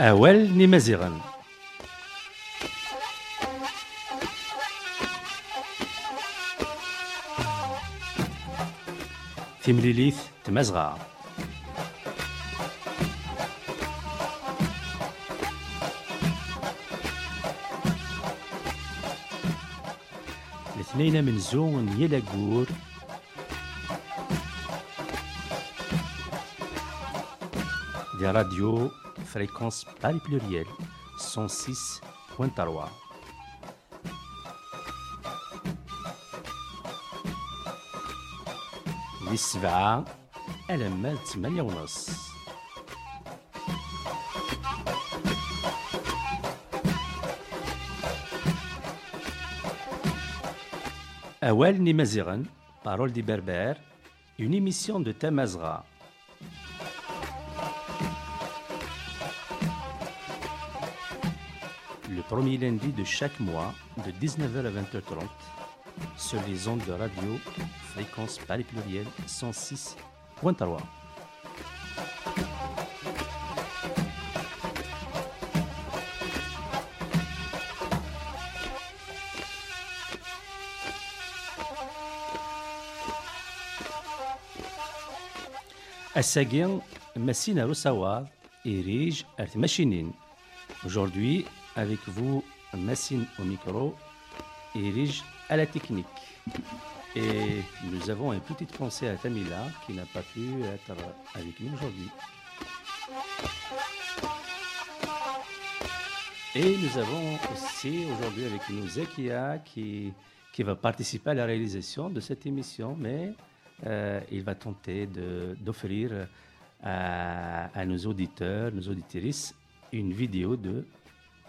أول نمازغا تمليليث تمازغا الاثنين من زون يلاقور des radios fréquence pari pluriel 106.3 للسبعة ألمات ثمانية ونص أوال نمازيغن Parole des Berbères, une émission de Tamazra. premier lundi de chaque mois, de 19h à 20h30, sur les ondes de radio, fréquence par pluriel 106.3. Assaguin, Massine Roussawa et Rige Machinin. Aujourd'hui, avec vous, Massine au micro et à la technique. Et nous avons une petite pensée à Tamila qui n'a pas pu être avec nous aujourd'hui. Et nous avons aussi aujourd'hui avec nous Zekia qui, qui va participer à la réalisation de cette émission, mais euh, il va tenter d'offrir à, à, nos auditeurs, nos auditrices, une vidéo de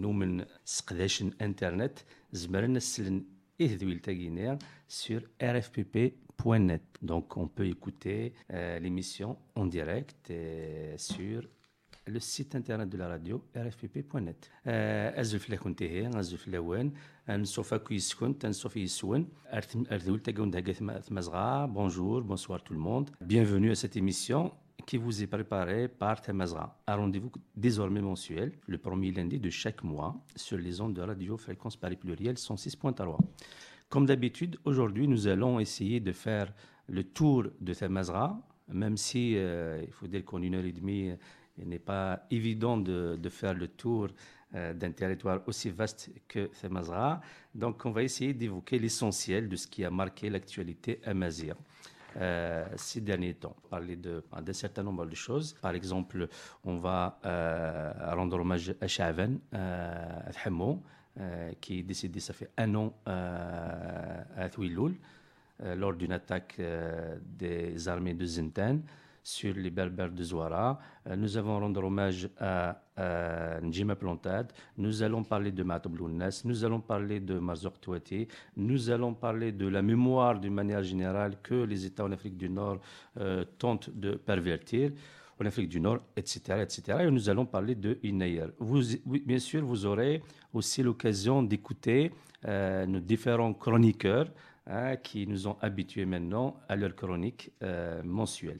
نومن سقداشن انترنت زمرنا السلن إيه ذويل تاقينير سور rfpp net. Donc on peut écouter euh, l'émission en direct euh, sur le site internet de la radio rfpp.net. أزف لكم تهي أزف لوان نصوفا كويس كنت نصوف يسون أرثول تاقون دهقا ثمازغا Bonjour, bonsoir tout le monde. Bienvenue à cette émission qui vous est préparée par Temazra. Un rendez-vous désormais mensuel, le premier lundi de chaque mois, sur les ondes de radio fréquence Paris pluriel 106.3. Comme d'habitude, aujourd'hui, nous allons essayer de faire le tour de Thamazra, même si euh, il faut dire qu'en une heure et demie, il n'est pas évident de, faire le tour euh, d'un territoire aussi vaste que Thamazra. Donc, on va essayer d'évoquer l'essentiel de ce qui a marqué l'actualité amazigh. Euh, ces derniers temps, parler d'un certain nombre de choses. Par exemple, on va euh, rendre hommage à Chavan, euh, à euh, qui est décédé, ça fait un an à Thouiloul, euh, lors d'une attaque des armées de Zintan sur les berbères de Zouara. nous avons rendu hommage à, à Njima Plantade. Nous allons parler de Matoblounas. Nous allons parler de Marzok Touati. Nous allons parler de la mémoire d'une manière générale que les États en Afrique du Nord tentent de pervertir en Afrique du Nord, etc., etc. Et nous allons parler de Inayer. Bien sûr, vous aurez aussi l'occasion d'écouter euh, nos différents chroniqueurs hein, qui nous ont habitués maintenant à leur chronique euh, mensuelle.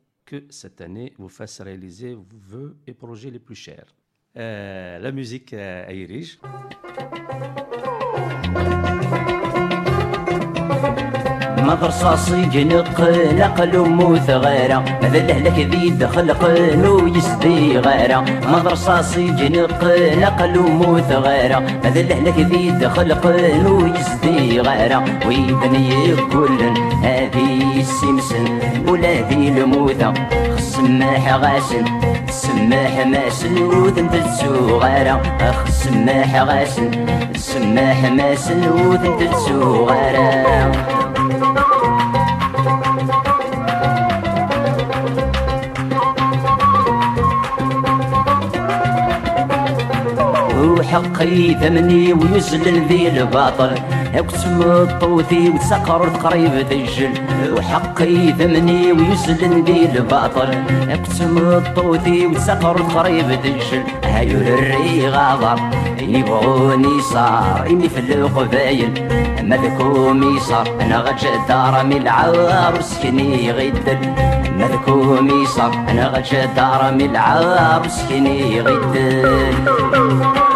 que cette année vous fasse réaliser vos vœux et projets les plus chers. Euh, la musique à ما مضرصاصي جنق نقل وموت غيره مثله لك ذي دخل قن يسدي غيرة. مضرصاصي جنق نقل وموت غيره مثله لك ذي دخل قن يسدي غيرة. ويبني كل هذه السمسن ولا ذي الموثة سماح غاسن سماح ماسن وذن تلسو غيرة. اخ سماح غاسن سماح ماسن وذن تلسو غيرة. وحقي ثمني ويزلل ذي الباطل. اقسم الطوثي وتسقر قريب دجل وحقي ثمني ويزلل ذي الباطل. اقسم الطوثي وتسقر قريب دجل هايو الري غاضر يبغوني صار إني في القبايل ملكومي صار أنا غجا دار من العار سكني غدل ملكومي صار أنا غجا دار من العار سكني غدل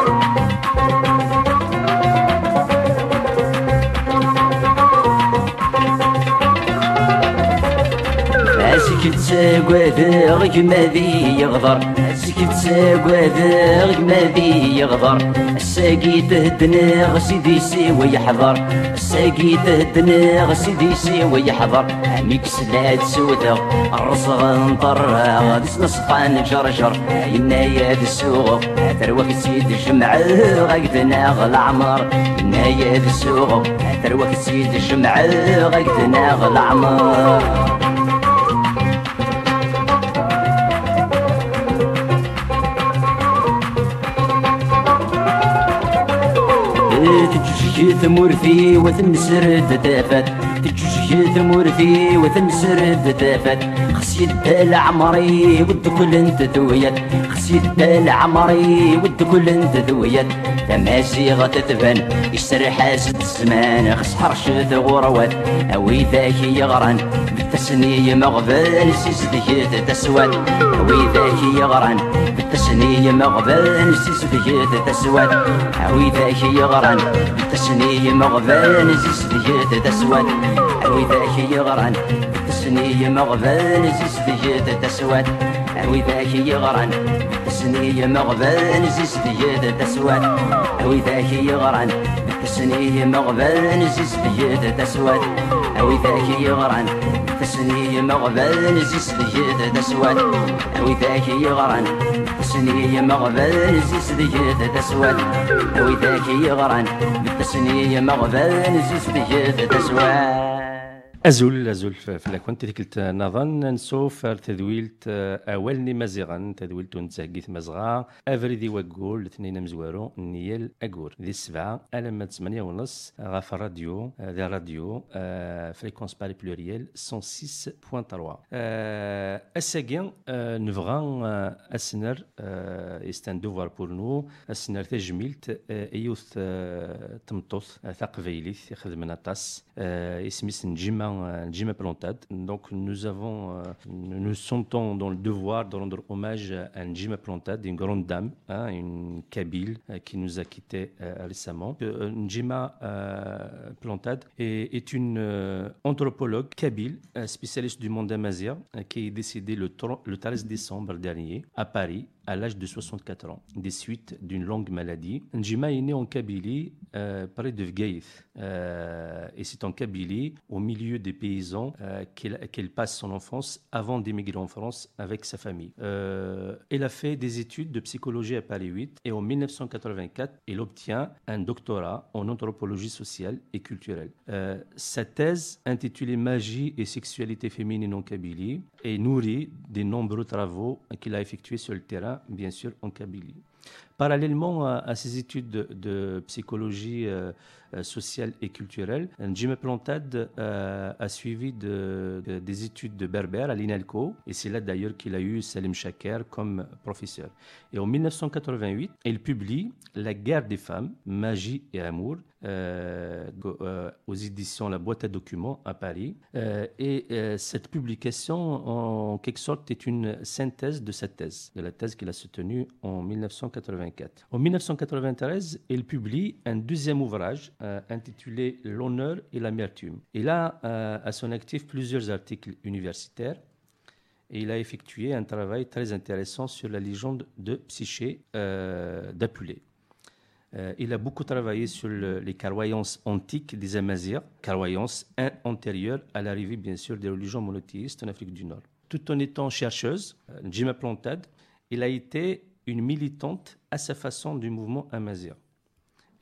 سكت سقوذ ما ذي يغضر سكت سقوذ ما ذي يغضر الساقي تهدنا غسيدي سي ويحضر الساقي تهدنا غسيدي سي ويحضر عميك سلاد سودة الرصغ نطرغ غدس نصفان جرجر ينايا ذي السوق ثروة في سيد الجمعة غاكدنا غلعمر ينايا ذي السوق ثروة في سيد الجمعة غاكدنا غلعمر تجي ثمورثي وثمسر تافت تجي ثمورثي وثمسر تافت خسيت العمري والدكل انت ثويت خسيت العمري والدكل انت ثويت تماسي غتتبن يسر حاسد الزمان خس حرشة غروات أوي ذاك يغرن. بالتسني مغفل سيزدك تسود أوي ذاك يغرن تسني مغبان تسود تسوات عويداك يغران تسني مغبان تسود تسوات عويداك يغران تسني مغبان تسود تسوات عويداك يغران تسني مغبان تسود تسوات عويداك يغران تسني مغبان سيسبيت تسود ويفاك يغران فسني مغبان زيس ديت تسوان ويفاك يغران فسني مغبان زيس ديت تسوان ويفاك يغران فسني مغبان زيس ديت تسوان أزول أزول في لاكونت تيكلت نظن نسوف تذويلت أولني مزيغا تذويلت نتساقيت مزغا أفريدي وقول الاثنين مزوارو نيال أقور ذي السبعة ألم ثمانية ونص. غاف الراديو ذا راديو. فريكونس باري بلوريال 106.3 الساقي نبغى أسنر يستان دوفار بور نو. أسنر تجميلت أيوث تمطوث تقبيليث يخدمنا طاس اسميس Euh, président Plantad. Donc nous avons, euh, nous sentons dans le devoir de rendre hommage à Jim Plantad, une grande dame, hein, une Kabyle euh, qui nous a quittés récemment. Njima Plantad est, est une anthropologue kabyle, spécialiste du monde amazien, qui est décédée le 13 décembre dernier à Paris à l'âge de 64 ans, des suites d'une longue maladie. Njima est né en Kabylie, euh, près de Vgaïth. Euh, et c'est en Kabylie, au milieu des paysans, euh, qu'elle qu passe son enfance avant d'émigrer en France avec sa famille. elle a fait des études de psychologie à Paris 8 et en 1984, elle obtient un doctorat en anthropologie sociale et culturelle. sa thèse, intitulée Magie et sexualité féminine en Kabylie, est nourrie des nombreux travaux qu'il a effectués sur le terrain bien sûr en Kabylie. Parallèlement à, ses études de, psychologie euh, sociale et culturelle, Jim Plantade euh, a suivi de, de, des études de berbère à l'INALCO, et c'est là d'ailleurs qu'il a eu Salim Chaker comme professeur. Et en 1988, il publie La guerre des femmes, magie et amour, euh, aux éditions La Boîte à documents à Paris. Euh, et euh, cette publication, en quelque sorte, est une synthèse de cette thèse, de la thèse qu'il a soutenue en 1988. 1984. En 1993, il publie un deuxième ouvrage euh, intitulé L'honneur et l'amertume. Il a euh, à son actif plusieurs articles universitaires et il a effectué un travail très intéressant sur la légende de Psyché euh, d'Apulée. Euh, il a beaucoup travaillé sur les croyances antiques des Amazirs, croyances antérieures à l'arrivée, bien sûr, des religions monothéistes en Afrique du Nord. Tout en étant chercheuse, euh, Jima Plantade, il a été une militante à sa façon du mouvement Amazir.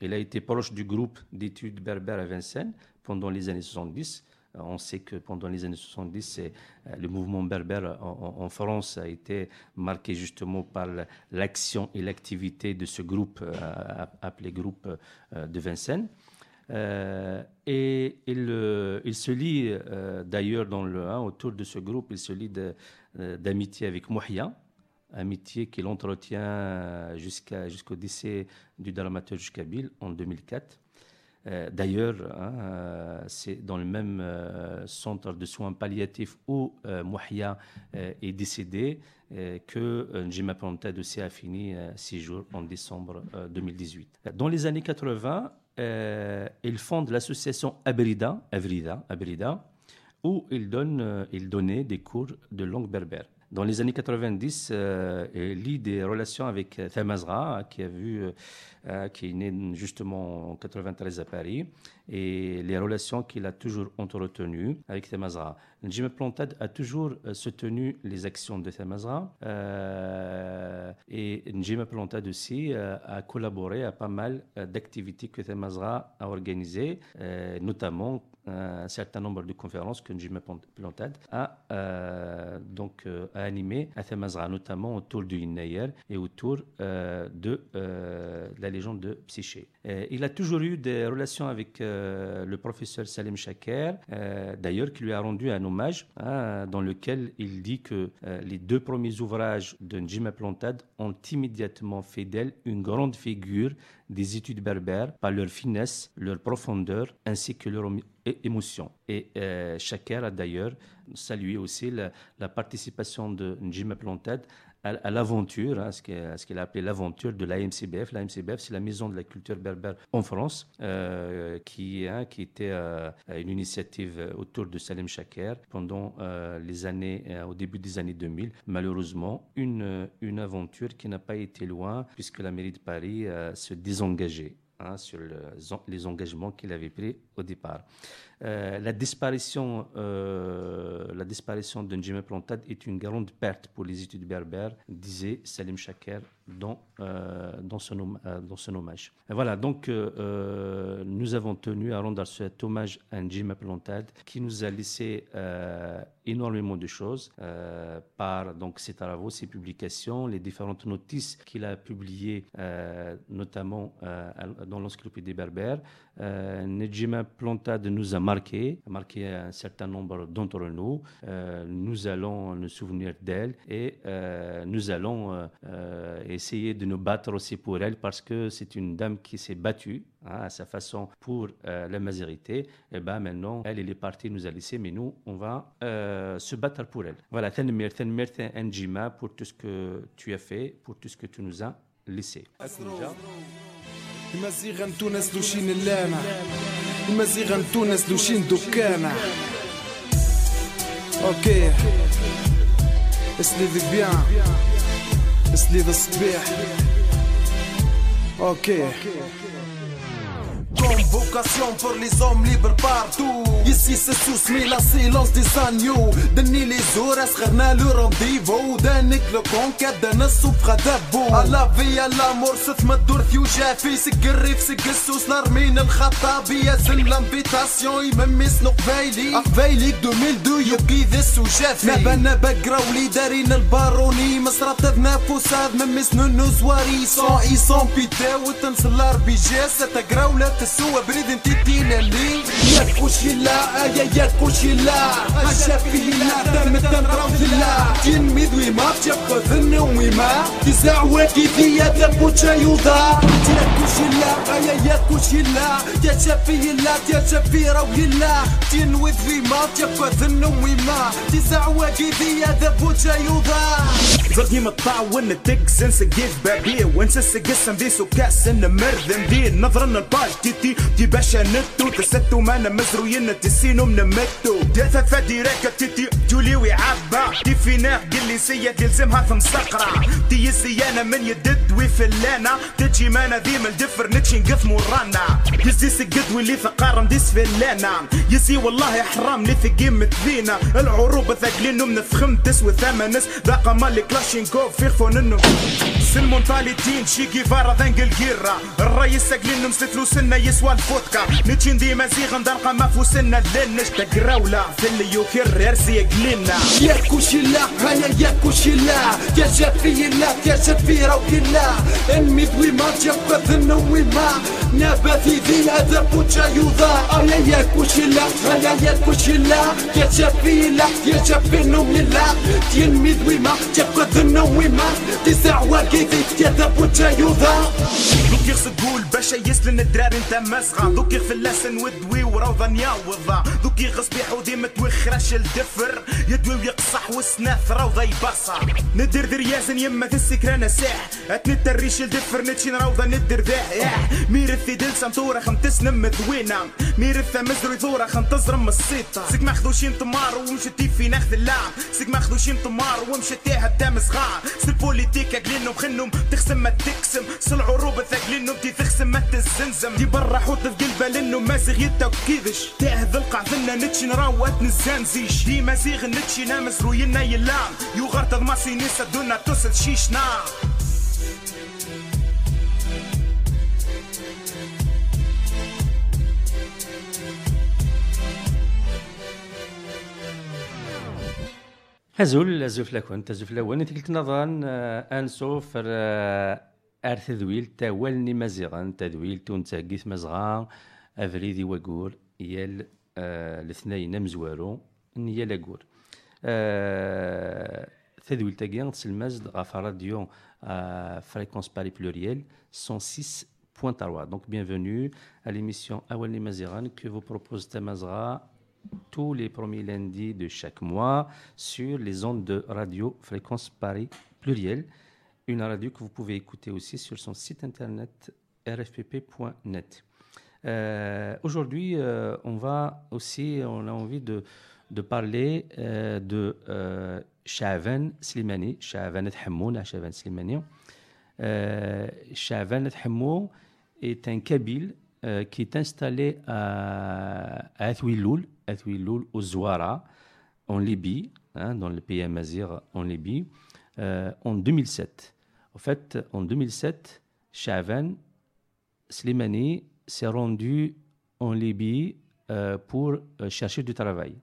Il a été proche du groupe d'études berbères à Vincennes pendant les années 70 on sait que pendant les années 70, euh, le mouvement berbère en, France a été marqué justement par l'action et l'activité de ce groupe euh, appelé groupe euh, de Vincennes. et il, se lie d'ailleurs dans le autour de ce groupe, il se lie d'amitié avec Mouhia, amitié qu'il entretient jusqu'au décès du dramaturge Kabyle en 2004. Euh, d'ailleurs, hein, euh, c'est dans le même euh, centre de soins palliatifs où Mouhia est décédé que Njima aussi a fini six jours en décembre 2018. Dans les années 80, il fonde l'association Abrida, Abrida, Abrida, où il, donne, il donnait des cours de langue berbère. Dans les années 90, euh, lit des relations avec Thamazra, qui a vu, euh, qui est né justement en 93 à Paris, et les relations qu'il a toujours entretenues avec Thamazra. Njima Plantade a toujours euh, soutenu les actions de Thamazra, et Njima Plantade aussi a collaboré à pas mal d'activités que Thamazra a organisées, notamment un certain nombre de conférences que Njima Plantade a euh, donc euh, animé à Thamazra, notamment autour du Innayer et autour euh, de la légende de Psyché. il a toujours eu des relations avec le professeur Salim Chaker, d'ailleurs qui lui a rendu un hommage hein, dans lequel il dit que les deux premiers ouvrages de Njima Plantade ont immédiatement fait d'elle une grande figure des études berbères par leur finesse, leur profondeur ainsi que leur émotion. Et euh, a d'ailleurs salué aussi la, participation de Njima Plantade à, l'aventure, hein, ce qu'il a appelé l'aventure de l'AMCBF. L'AMCBF, c'est la maison de la culture berbère en France, euh, qui, hein, qui était euh, une initiative autour de Salim Chaker pendant euh, les années, au début des années 2000. Malheureusement, une, une aventure qui n'a pas été loin, puisque la mairie de Paris se désengageait. Hein, sur les engagements qu'il avait pris au départ. Euh, la disparition, euh, la disparition de Njime Plantade est une grande perte pour les études berbères, disait Salim Chaker dans, euh, dans, son, son hommage. voilà, donc nous avons tenu à rendre cet hommage à Njime Plantade qui nous a laissé énormément de choses par donc, ses travaux, ses publications, les différentes notices qu'il a publiées, notamment dans l'encyclopédie berbère. Nous a marqué, marqué un certain nombre d'entre nous. Euh, nous allons nous souvenir d'elle et euh, nous allons euh, essayer de nous battre aussi pour elle parce que c'est une dame qui s'est battue hein, à sa façon pour la majorité. Et ben maintenant, elle, elle est partie, nous a laissé, mais nous, on va se battre pour elle. Voilà, merci Njima pour tout ce que tu as fait, pour tout ce que tu nous as laissé. المزيغة لتونس لوشين دكانة. أوكي. اسليذك بيان اسليذ الصبيح. أوكي, أوكي. Convocation pour les hommes libres partout. Ici c'est sous mais la silence des agneaux. دني لي زور صغرنا لو رونديفو دانك لو كونكات دانا الصبغة دابو على فيا لامور ست ما تدور في وجافي سك الريف سك السوس نرمين الخطابية سلم لانفيتاسيون يممس قبايلي قبايلي 2002 يبقي ذا السوجافي نبانا بقراولي دارين الباروني مصرات ذنا فوساد ممس نونو زواري سون اي سون بيتا وتنسل ار بي جي ستقراولة السوا بريد انت تدينا لي يا كوشي لا يا يا كوشي لا. وشيلا الشافي لا دم الدم لا جين ميدوي ما بتبقى ذن وما كيزا عواكي فيا دم يا ياك وشيلا يا كوشي لا يا شافي لا. يا شافي لا جين وذي ما بتبقى ذن وما كيزا عواكي فيا دم وتشايوضا زغني وأنا نتك سنسقيت بابية ونسسق السم دي سكاس مرذن دي نظرنا الباج دي سيتي دي باشا نتو. تستو مانا مزروين تسينو منمتو داثا فادي راكا تيتي. جولي ويعبا دي فيناق قلي سيا تلزمها في مسقرة. دي الزيانة من يدد وفلانة تجي مانا ذي من الدفر نتشي نقف مورانا. يزي سقد واللي فقار مديس فلانة يزي والله حرام لي في قيمة فينا العروب ثقلين من فخم تسوى ثمنس. ذاقا مالي كلاشينكوف في خفون النو سلمون طالتين شي كيفارا ذنقل الرئيس ثقلين نمسك فلوسنا يسوى الفودكا نتشين ديما زيغ ندلقى ما فو سنة لنش تقراولا في اللي يوكر يرسي قلنا يا كوشيلا هيا يا كوشيلا يا شافي لا يا شافيرة وكلا المدوي ما تبقى ذنو ما. نباتي ذي هذا بوجا يوضا. هيا يا كوشيلا هيا يا كوشيلا يا شافي لا يا شافي نوم لا. المدوي ما تبقى ذنو ما. تسع واقيدي هذا بوجا يوضا. دوك يغسل قول باشا يسلن الدراري انت مسغى دوك يغفل ودوي وروضا ياوضا دوك يغص بيحودي متوخرش الدفر. يدوي ويقصح وسناث روضا يبصر. ندر ذريازن يما السكرانة ساح. اتنت الريش الدفر نتشين روضا ندر ذاح ياح. ميرثي دلسة مطورة خم تسنم مذوينة ميرثة مزروي ثورة خم تزرم السيطة سيك ماخذوشين طمار ومشتي في ناخذ اللعب. سيك ماخذوشين طمار ومشتيها الدم صغار. سير بوليتيكا قلينهم خنهم. تخسم ما تكسم. سل عروبة ثقلينهم تي تخسم ما تزنزم. دي مرة حط في قلبه لأنه مازغ كيفش. تاه القعف فينا نتشي نراو نزانزيش دي مازيغ نتشي نامس روينا يلام يوغرت ضماسي نيسا دونا توصل شيش نار هزول الزفلة كنت الزفلة وين قلت نظن أنسو فر آه، ar tadwilt awal n Imaziɣen, tadwilt ur nettɛeggi tmazɣa, abrid i wayyur yal eh, letnayen amezwaru n yal ayyur. Eh, Tadwilt-agi tesselmaz-d ɣef radyu eh, Fréquence Paris Pluriel 106.3. Donc bienvenue à l'émission Awal n Imaziɣen que vous propose Tamazɣa tous les premiers lundis de chaque mois sur les ondes de radio Fréquence Paris Pluriel une radio que vous pouvez écouter aussi sur son site internet rfpp.net. Euh, Aujourd'hui, euh, on va aussi, on a envie de, parler euh, de Shavan Slimani, Shavan Hamoun, Slimani. Hamoun est un Kabyle qui est installé à, Athwiloul, Athwiloul, au Zouara, en Libye, hein, dans le pays amazir en Libye, en 2007. En fait, en 2007, Shavan Slimani s'est rendu en Libye euh, pour euh, chercher du travail.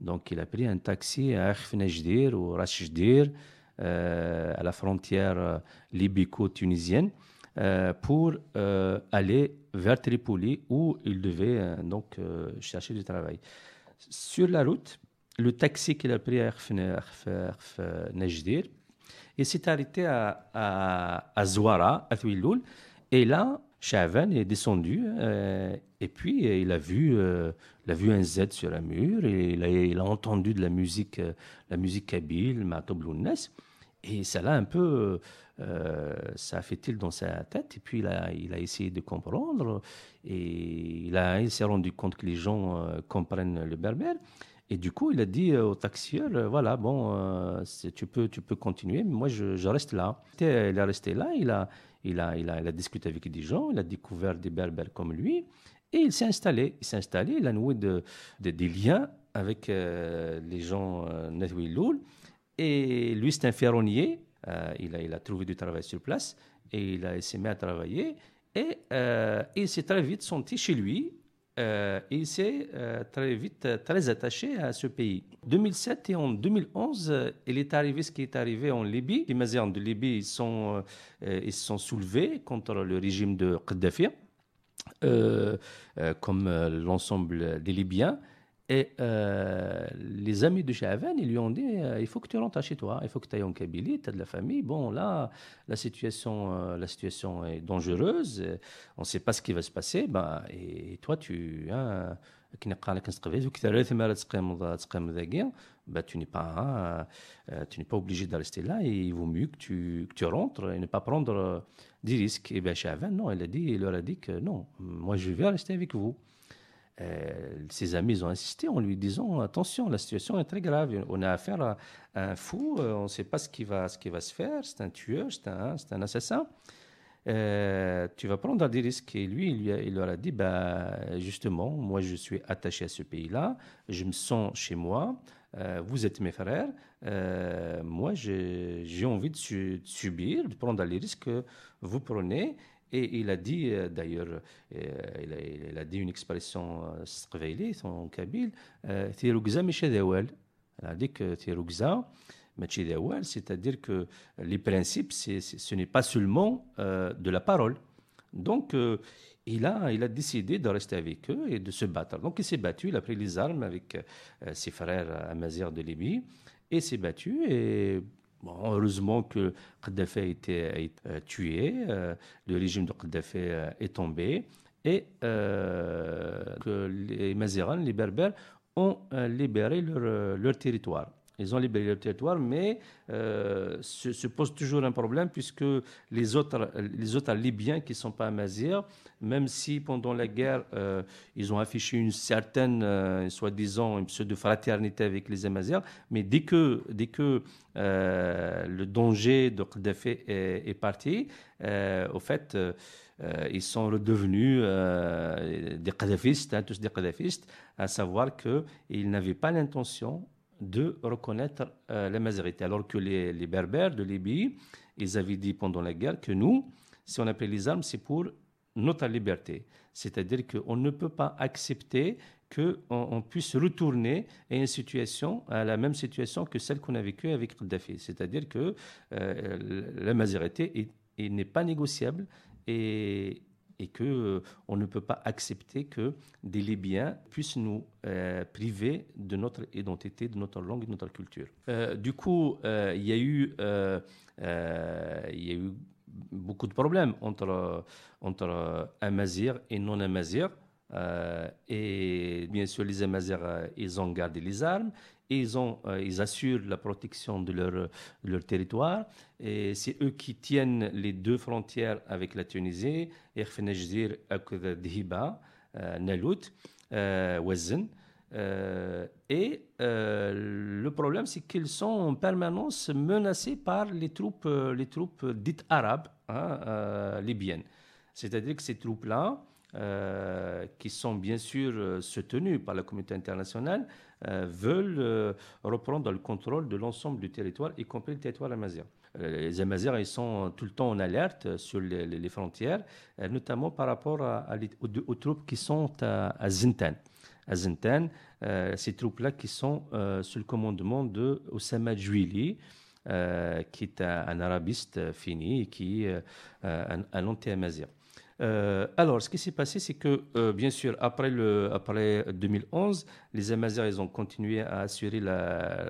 Donc, il a pris un taxi à Akhfnejdir ou Rachjdir, euh, à la frontière libyco-tunisienne, euh, pour aller vers Tripoli où il devait donc chercher du travail. Sur la route, le taxi qu'il a pris à Akhfnejdir, il s'est arrêté à, Zouara, à Thuiloul, et là, Chavan est descendu euh, et puis euh, il a vu, euh, a vu un Z sur un mur et il a, entendu de la musique, la musique kabyle, Matoblounes, et ça l'a un peu, ça a fait tilt dans sa tête et puis il a, il a essayé de comprendre et il, il s'est rendu compte que les gens comprennent le berbère. Et du coup, il a dit euh, au taxieur, voilà, bon, euh, tu, peux, tu peux continuer, mais moi, je, reste là. Il est resté là, il a, il, a, il, a, il a discuté avec des gens, il a découvert des berbères comme lui, et il s'est installé. Il s'est installé, il a noué de, de- des liens avec euh, les gens euh, Netwiloul. Et lui, c'est un ferronnier. Il, a, il a trouvé du travail sur place et il, il s'est mis à travailler. Et il s'est très vite senti chez lui. Euh, il s'est euh, très vite euh, très attaché à ce pays. 2007 et en 2011, euh, il est arrivé ce qui est arrivé en Libye. Les Maziens de Libye ils sont, ils sont soulevés contre le régime de Kadhafi, comme l'ensemble des Libyens. Et euh, les amis de Chavan, ils lui ont dit euh, il faut que tu rentres chez toi, il faut que tu ailles en Kabylie, tu as de la famille. Bon, là, la situation, euh, la situation est dangereuse, on ne sait pas ce qui va se passer. Ben, et toi, tu. Hein, tu n'es pas tu n'es pas obligé de rester là il vaut mieux que tu, que tu rentres et ne pas prendre des risques et bien Chavan non il a dit il leur a dit que non moi je vais rester avec vous euh, ses amis ont insisté en lui disant attention, la situation est très grave. On a affaire à, un fou, euh, on ne sait pas ce qui va, se faire. C'est un tueur, c'est un, assassin. Euh, tu vas prendre des risques. Et lui, il, leur a dit bah, justement, moi, je suis attaché à ce pays-là, je me sens chez moi. vous êtes mes frères. moi, j'ai, envie de, subir, de prendre les risques que vous prenez. Et il a dit, euh, d'ailleurs, euh, il, a dit une expression euh, en kabyle, Thirougza Meshadawal. Il a dit que Thirougza, c'est-à-dire que les principes, ce n'est pas seulement de la parole. Donc, il, a, il a décidé de rester avec eux et de se battre. Donc, il s'est battu, il a pris les armes avec ses frères Amazir de Libye et s'est battu. Et heureusement que Kadhafi a été, euh, tué, euh, le régime de Kadhafi euh, est tombé et que les Mazérans, les Berbères, ont libéré leur, territoire. Ils ont libéré leur territoire, mais euh, se, pose toujours un problème puisque les autres, les autres Libyens qui ne sont pas Amazirs, même si pendant la guerre, euh, ils ont affiché une certaine, euh, soi-disant, une pseudo-fraternité avec les Amazirs, mais dès que, dès que le danger de Kadhafi est, parti, au fait, ils sont redevenus des Kadhafistes, hein, tous des Kadhafistes, à savoir qu'ils n'avaient pas l'intention de reconnaître euh, la majorité. Alors que les, les, Berbères de Libye, ils avaient dit pendant la guerre que nous, si on appelle les armes, c'est pour notre liberté. C'est-à-dire qu'on ne peut pas accepter qu'on on puisse retourner à une situation, à la même situation que celle qu'on a vécue avec Kadhafi. C'est-à-dire que euh, la majorité n'est pas négociable et, et que euh, ne peut pas accepter que des Libyens puissent nous euh, priver de notre identité, de notre langue de notre culture. Du coup, il y a eu, il y a eu beaucoup de problèmes entre entre Amazir et non Amazir. et bien sûr, les Amazirs, ils ont gardé les armes ils, ont, euh, ils assurent la protection de leur, leur territoire. Et c'est eux qui tiennent les deux frontières avec la Tunisie, Erfenajdir et Dhiba, euh, Nalout, euh, et le problème, c'est qu'ils sont en permanence menacés par les troupes, les troupes dites arabes, hein, libyennes. C'est-à-dire que ces troupes-là, qui sont bien sûr soutenues par la communauté internationale, euh, veulent euh, reprendre le contrôle de l'ensemble du territoire, y compris le territoire amazigh. Euh, les Amazirs, ils sont tout le temps en alerte sur les, frontières, notamment par rapport aux, troupes qui sont à, Zintan. À Zintan, ces troupes-là qui sont sous le commandement de Osama Djouili, qui est un, arabiste fini et qui est un, un anti-amazir. Euh, alors, ce qui s'est passé, c'est que, euh, bien sûr, après, le, après 2011, les Amazirs, ils ont continué à assurer la,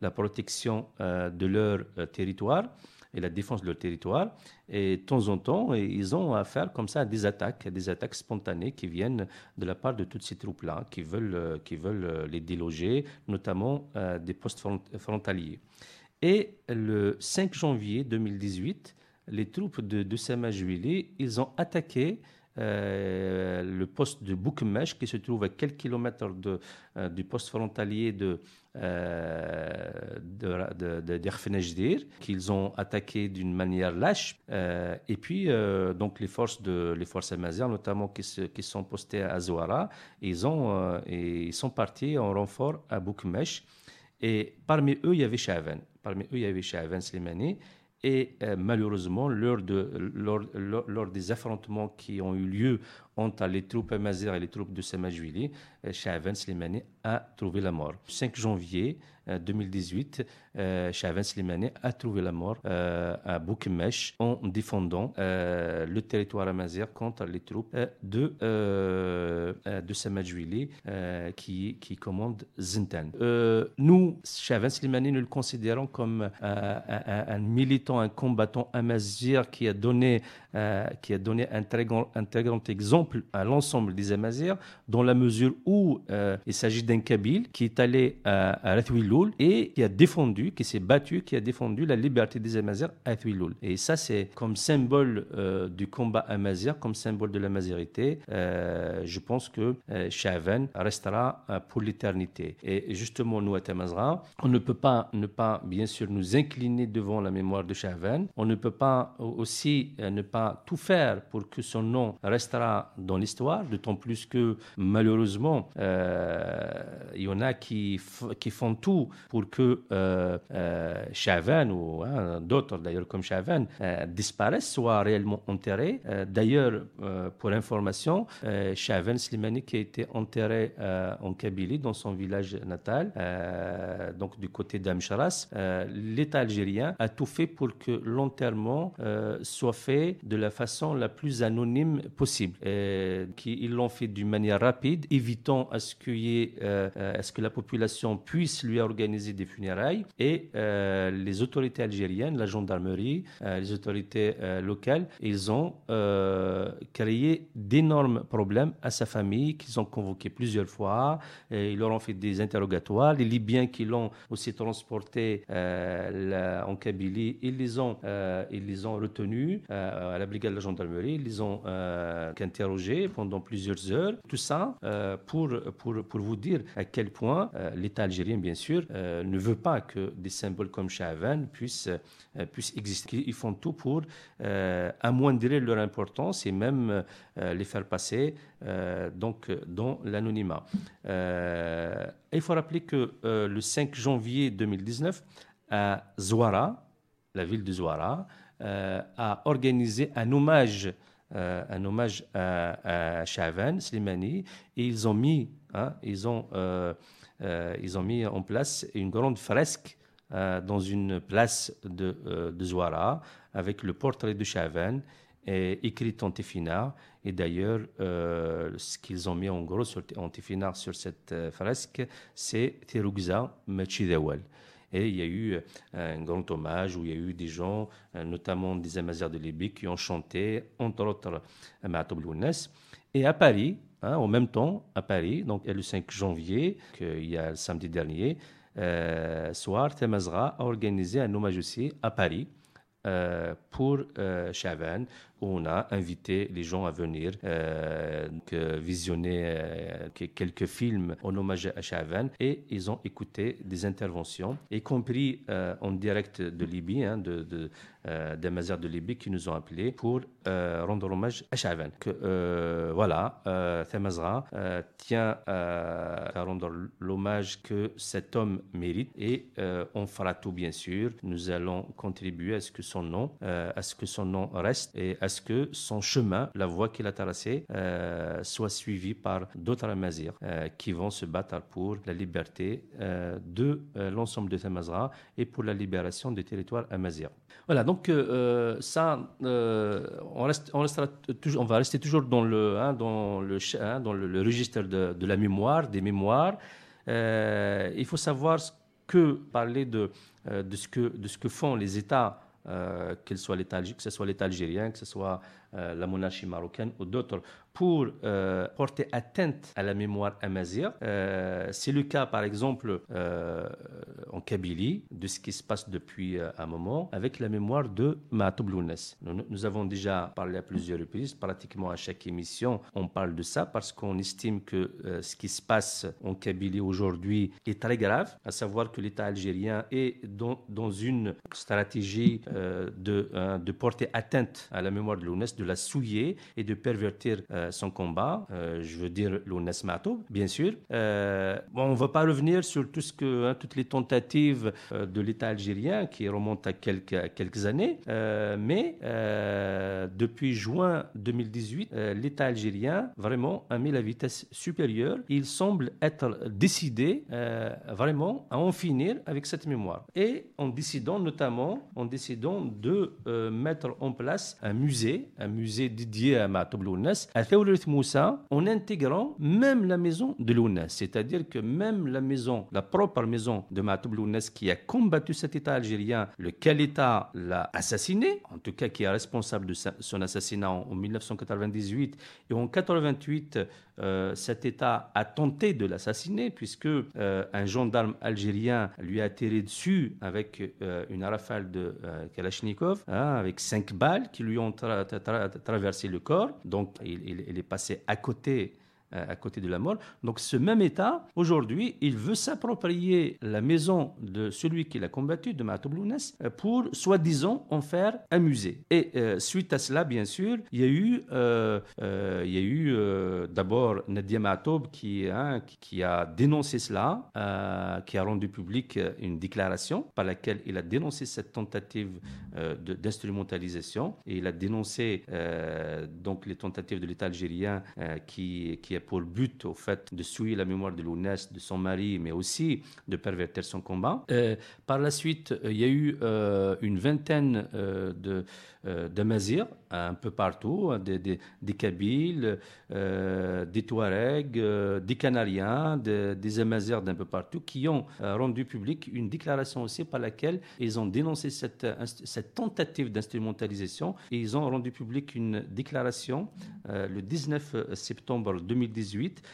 la, protection euh, de leur territoire et la défense de leur territoire. Et de temps en temps, ils ont affaire comme ça à des attaques, des attaques spontanées qui viennent de la part de toutes ces troupes-là, qui veulent, qui veulent les déloger, notamment des postes frontaliers. Et le 5 janvier 2018, les troupes de, de Samajouili, ils ont attaqué euh, le poste de Boukmesh, qui se trouve à quelques kilomètres euh, du poste frontalier de, euh, de, qu'ils ont attaqué d'une manière lâche. Euh, et puis, donc, les forces, de, les forces notamment qui, sont postées à Zouara, ils, ont, ils sont partis en renfort à Boukmesh. Et parmi eux, il y avait Chavan. Parmi eux, il y avait Chavan Slimani. Et euh, malheureusement, lors, de, lors, lors, des affrontements qui ont eu lieu entre les troupes amazighes et les troupes de Samajwili, euh, Shahavan Slimani a trouvé la mort. Le 5 janvier, 2018, Chavan Slimani a trouvé la mort à Boukemesh en défendant le territoire amazigh contre les troupes de, de Samadjouili qui, qui commandent Zintan. nous, Chavan Slimani, nous le considérons comme un, militant, un combattant amazigh qui a donné, qui a donné un très grand exemple à l'ensemble des Amazirs, dans la mesure où euh, il s'agit d'un Kabyle qui est allé à, à et qui a défendu, qui s'est battu, qui a défendu la liberté des Amazirs à Rathwiloul. Et ça, c'est comme symbole euh, du combat amazir, comme symbole de la mazirité. Euh, je pense que Chavan restera pour l'éternité. Et justement, nous, à Tamazra, on ne peut pas ne pas, bien sûr, nous incliner devant la mémoire de Chavan. On ne peut pas aussi ne pas tout faire pour que son nom restera dans l'histoire, d'autant plus que malheureusement, euh, il y en a qui, qui font tout pour que euh, euh Chavan ou hein, d'autres d'ailleurs comme Chavan disparaissent, soient réellement enterrés. d'ailleurs, pour information, Chavan Slimani qui a été enterré en Kabylie, dans son village natal, donc du côté d'Amcharas, l'État algérien a tout fait pour que l'enterrement soit fait de la façon la plus anonyme possible. Euh, ils l'ont fait d'une manière rapide, évitant à ce, euh, à ce que la population puisse lui organiser des funérailles. Et euh, les autorités algériennes, la gendarmerie, les autorités locales, ils ont créé d'énormes problèmes à sa famille, qu'ils ont convoqué plusieurs fois. Ils leur ont fait des interrogatoires. Les Libyens qui l'ont aussi transporté en Kabylie, ils les ont, ils les ont retenus à la brigade de la gendarmerie. Ils les ont euh, pendant plusieurs heures. Tout ça euh, pour, pour, pour vous dire à quel point euh, l'État algérien, bien sûr, ne veut pas que des symboles comme Chavan puissent, puissent exister. Ils font tout pour amoindrir leur importance et même les faire passer donc, dans l'anonymat. il faut rappeler que le 5 janvier 2019, à Zouara, la ville de Zouara, a organisé un hommage euh, un hommage à, à Chavan, Slimani, et ils ont mis, hein, ils ont, euh, euh, ils ont mis en place une grande fresque dans une place de, Zouara avec le portrait de Chavan écrit en Tifina. Et d'ailleurs, ce qu'ils ont mis en gros sur, en Tifina sur cette fresque, c'est Terugza Machidawal. Et il y a eu euh, un grand hommage où il y a eu des gens, euh, notamment des Amazirs de Libye, qui ont chanté, entre autres, Ma'atoub Et à Paris, hein, en même temps, à Paris, donc le 5 janvier, il y a le samedi dernier, euh, soir, Temazra a organisé un hommage aussi à Paris. pour Chavan, on a invité les gens à venir euh, visionner euh, quelques films en hommage à Chavan et ils ont écouté des interventions, y compris euh, en direct de Libye, hein, de, des Mazars de Libye qui nous ont appelés pour rendre hommage à Chavan. Que, voilà, Thamazra tient à rendre l'hommage que cet homme mérite et on fera tout bien sûr. Nous allons contribuer à ce que son nom, à ce que son nom reste et à ce que son chemin, la voie qu'il a tracée, euh, soit suivie par d'autres Amazirs euh, qui vont se battre pour la liberté euh, de l'ensemble de Tamazra et pour la libération des territoires amazirs. Voilà, donc ça, on, reste, on, restera toujours, on va rester toujours dans le, hein, dans le, hein, dans le, registre de, la mémoire, des mémoires. il faut savoir que parler de, de, ce que, de ce que font les États euh, soit que ce soit l'État algérien, que ce soit euh, la monarchie marocaine ou d'autres, pour euh, porter atteinte à la mémoire amazigh. Euh, c'est le cas, par exemple, en Kabylie, de ce qui se passe depuis un moment, avec la mémoire de Mahatoub nous, nous, avons déjà parlé à plusieurs reprises, pratiquement à chaque émission, on parle de ça parce qu'on estime que ce qui se passe en Kabylie aujourd'hui est très grave, à savoir que l'État algérien est dans, une stratégie de, de porter atteinte à la mémoire de l'UNES, de la souiller et de pervertir son combat. je veux dire l'Ounas Mato, bien sûr. bon, on ne va pas revenir sur hein, toutes les tentatives de l'État algérien qui remontent à quelques, années, mais depuis juin 2018, l'État algérien vraiment a mis la vitesse supérieure. Il semble être décidé vraiment à en finir avec cette mémoire. Et en décidant notamment, en décidant de euh, mettre en place un musée, un musée dédié à Matoub Lounas, à Théodoret Moussa, en intégrant même la maison de Lounas. C'est-à-dire que même la maison, la propre maison de Matoub Lounas qui a combattu cet État algérien, lequel État l'a assassiné, en tout cas qui est responsable de son assassinat en 1998 et en 88 euh, cet État a tenté de l'assassiner puisque euh, un gendarme algérien lui a tiré dessus avec euh, une rafale de Kalachnikov, hein, avec cinq balles qui lui ont traversé le corps. Donc il est passé à côté à côté de la mort. Donc ce même État, aujourd'hui, il veut s'approprier la maison de celui qui l'a combattu, de Matoblounes, euh, pour, soi-disant, en faire un musée. Et euh, suite à cela, bien sûr, il y a eu, il y a eu d'abord Nadia Matoub qui, hein, qui a dénoncé cela, qui a rendu public une déclaration par laquelle il a dénoncé cette tentative d'instrumentalisation et il a dénoncé donc les tentatives de l'État algérien qui, qui a pour but, au fait, de souiller la mémoire de Lounès, de son mari, mais aussi de pervertir son combat. Euh, par la suite, euh, il y a eu euh, une vingtaine de, de un peu partout, hein, des, des, des Kabyles, des Touaregs, des Canariens, des Amazirs d'un peu partout, qui ont rendu public une déclaration aussi par laquelle ils ont dénoncé cette, cette tentative d'instrumentalisation et ils ont rendu public une déclaration le 19 septembre 2010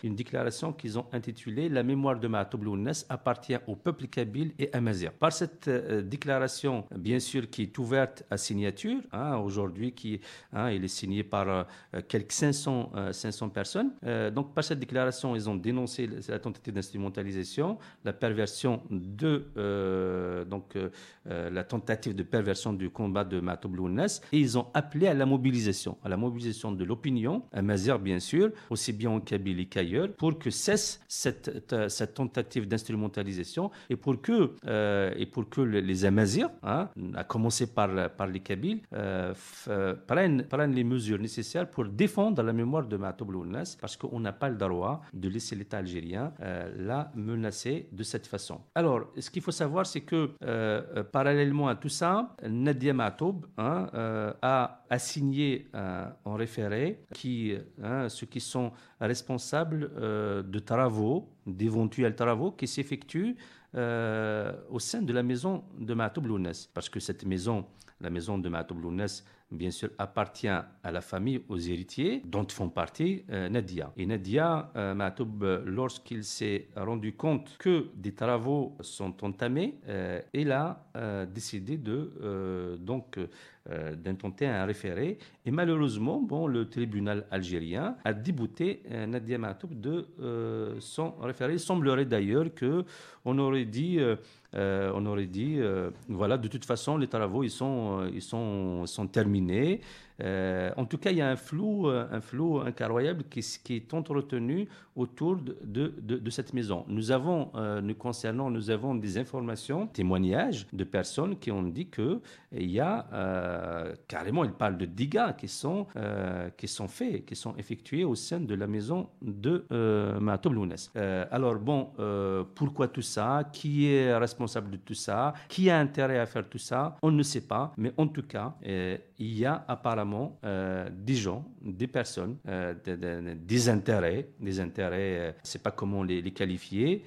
une déclaration qu'ils ont intitulée La mémoire de Mahatoub appartient au peuple kabyle et amazir. Par cette euh, déclaration, bien sûr, qui est ouverte à signature, hein, aujourd'hui, qui hein, il est signé par euh, quelques 500, 500 euh, personnes. donc, par cette déclaration, ils ont dénoncé la tentative d'instrumentalisation, la perversion de, donc, la tentative de perversion du combat de Mahatoub et ils ont appelé à la mobilisation, à la mobilisation de l'opinion, amazir, bien sûr, aussi bien en Kabylie qu'ailleurs, pour que cesse cette, tentative d'instrumentalisation et pour que, euh, et pour que les Amazirs, hein, à commencer par, les Kabyles, euh, euh, prennent, prennent les mesures nécessaires pour défendre la mémoire de Matoub parce qu'on n'a pas le droit de laisser l'État algérien la menacer de cette façon. Alors, ce qu'il faut savoir, c'est que parallèlement à tout ça, Nadia Matoub hein, a assigné en référé hein, ceux qui sont responsable euh, de travaux, d'éventuels travaux qui s'effectuent euh, au sein de la maison de Matoub Parce que cette maison, la maison de Matoub bien sûr, appartient à la famille, aux héritiers, dont font partie euh, Nadia. Et Nadia, euh, lorsqu'il s'est rendu compte que des travaux sont entamés, euh, il a décidé de donc d'intenter un référé. Et malheureusement, bon, le tribunal algérien a débouté Nadia Matoub de son référé. Il semblerait d'ailleurs que on aurait dit euh, on aurait dit, euh, voilà, de toute façon, les travaux, ils sont, euh, ils sont, sont terminés. Euh, en tout cas, il y a un flou, euh, un flou incroyable qui, est entretenu autour de, cette maison. Nous avons, euh, nous concernant, nous avons des informations, témoignages de personnes qui ont dit que il y a carrément, ils parlent de dégâts qui sont qui sont faits, qui sont effectués au sein de la maison de euh, alors bon, pourquoi tout ça? Qui est responsable de tout ça? Qui a intérêt à faire tout ça? On ne sait pas, mais en tout cas, il y a apparemment euh, des gens, des personnes, euh, des, intérêts, des intérêts, euh, c'est pas comment les, qualifier,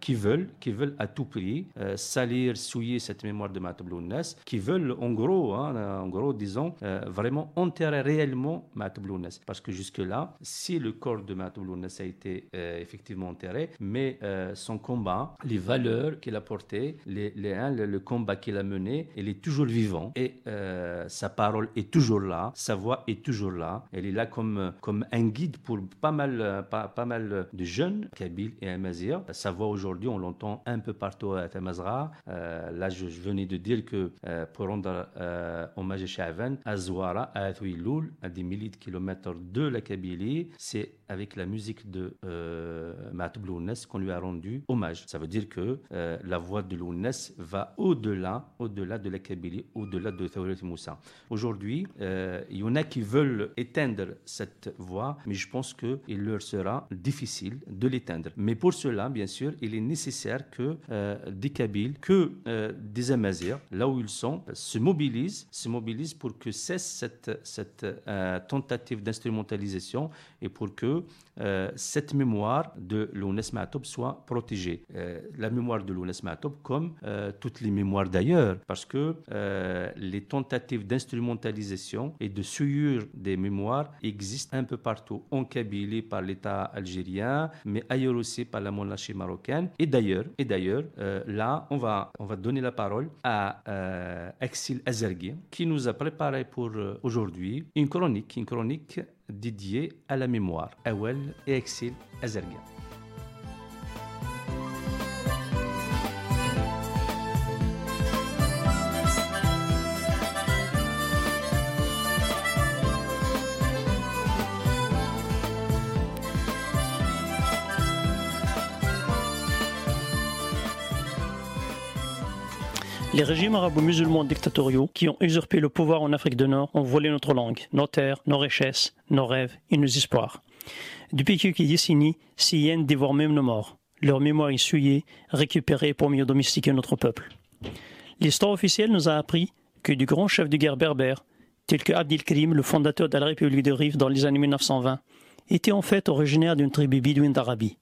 qui veulent, qui veulent à tout prix salir, souiller cette mémoire de Matoblounes, qui veulent en gros, hein, en gros, disons, vraiment enterrer réellement Matoblounes. Parce que jusque-là, si le corps de Matoblounes a été effectivement enterré, mais son combat, les valeurs qu'il a portées, les, les, hein, le, combat qu'il a mené, il est toujours vivant et euh, sa parole est toujours là, sa voix est toujours là. Elle est là comme, comme un guide pour pas mal, euh, pas, pas mal de jeunes, Kabyles et Amazir. Sa voix aujourd'hui, on l'entend un peu partout à Tamazra. Euh, là, je, venais de dire que euh, pour rendre euh, hommage à Chavan, à Zouara, à À des milliers de kilomètres de la Kabylie, c'est avec la musique de euh, qu'on lui a rendu hommage. Ça veut dire que euh, la voix de Lounès va au-delà, au-delà de la Kabylie, au-delà de Thawret Moussa. Aujourd'hui, euh, il y en a qui veulent éteindre cette voix, mais je pense qu'il leur sera difficile de l'éteindre. Mais pour cela, bien sûr, il est nécessaire que euh, des Kabyles, que des Amazirs, là où ils sont, se mobilisent, se mobilisent pour que cesse cette, cette euh, tentative d'instrumentalisation et pour que euh, cette mémoire de l'ONES Matoub soit protégée. Euh, la mémoire de l'ONES Matoub, comme euh, toutes les mémoires d'ailleurs, parce que les tentatives d'instrumentalisation et de souillure des mémoires existent un peu partout, en Kabylie par l'État algérien, mais ailleurs aussi par la monarchie marocaine. Et d'ailleurs, et d'ailleurs, là, on va, on va donner la parole à Exil Azergui, qui nous a préparé pour aujourd'hui une chronique, une chronique dédiée à la mémoire. Awel et Exil Azergui. Les régimes arabo-musulmans dictatoriaux qui ont usurpé le pouvoir en Afrique du Nord ont volé notre langue, nos terres, nos richesses, nos rêves et nos espoirs. Depuis quelques décennies, ces hyènes dévorent même nos morts. Leur mémoire est souillée, récupérée pour mieux domestiquer notre peuple. L'histoire officielle nous a appris que du grand chef de guerre berbère, tel que Abdelkrim, le fondateur de la République de Rif dans les années 1920, était en fait originaire d'une tribu bidouine d'Arabie.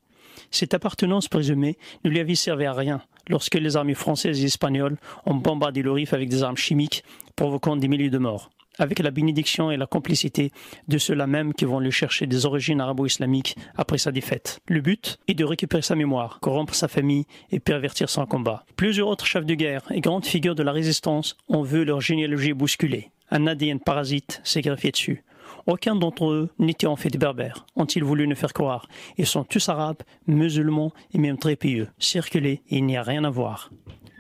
Cette appartenance présumée ne lui avait servi à rien lorsque les armées françaises et espagnoles ont bombardé le Rif avec des armes chimiques, provoquant des milliers de morts, avec la bénédiction et la complicité de ceux-là même qui vont lui chercher des origines arabo-islamiques après sa défaite. Le but est de récupérer sa mémoire, corrompre sa famille et pervertir son combat. Plusieurs autres chefs de guerre et grandes figures de la résistance ont vu leur généalogie bousculée. Un ADN parasite s'est greffé dessus. Aucun d'entre eux n'était en fait des berbères, ont-ils voulu nous faire croire. Ils sont tous arabes, musulmans et même très pieux. Circuler, il n'y a rien à voir.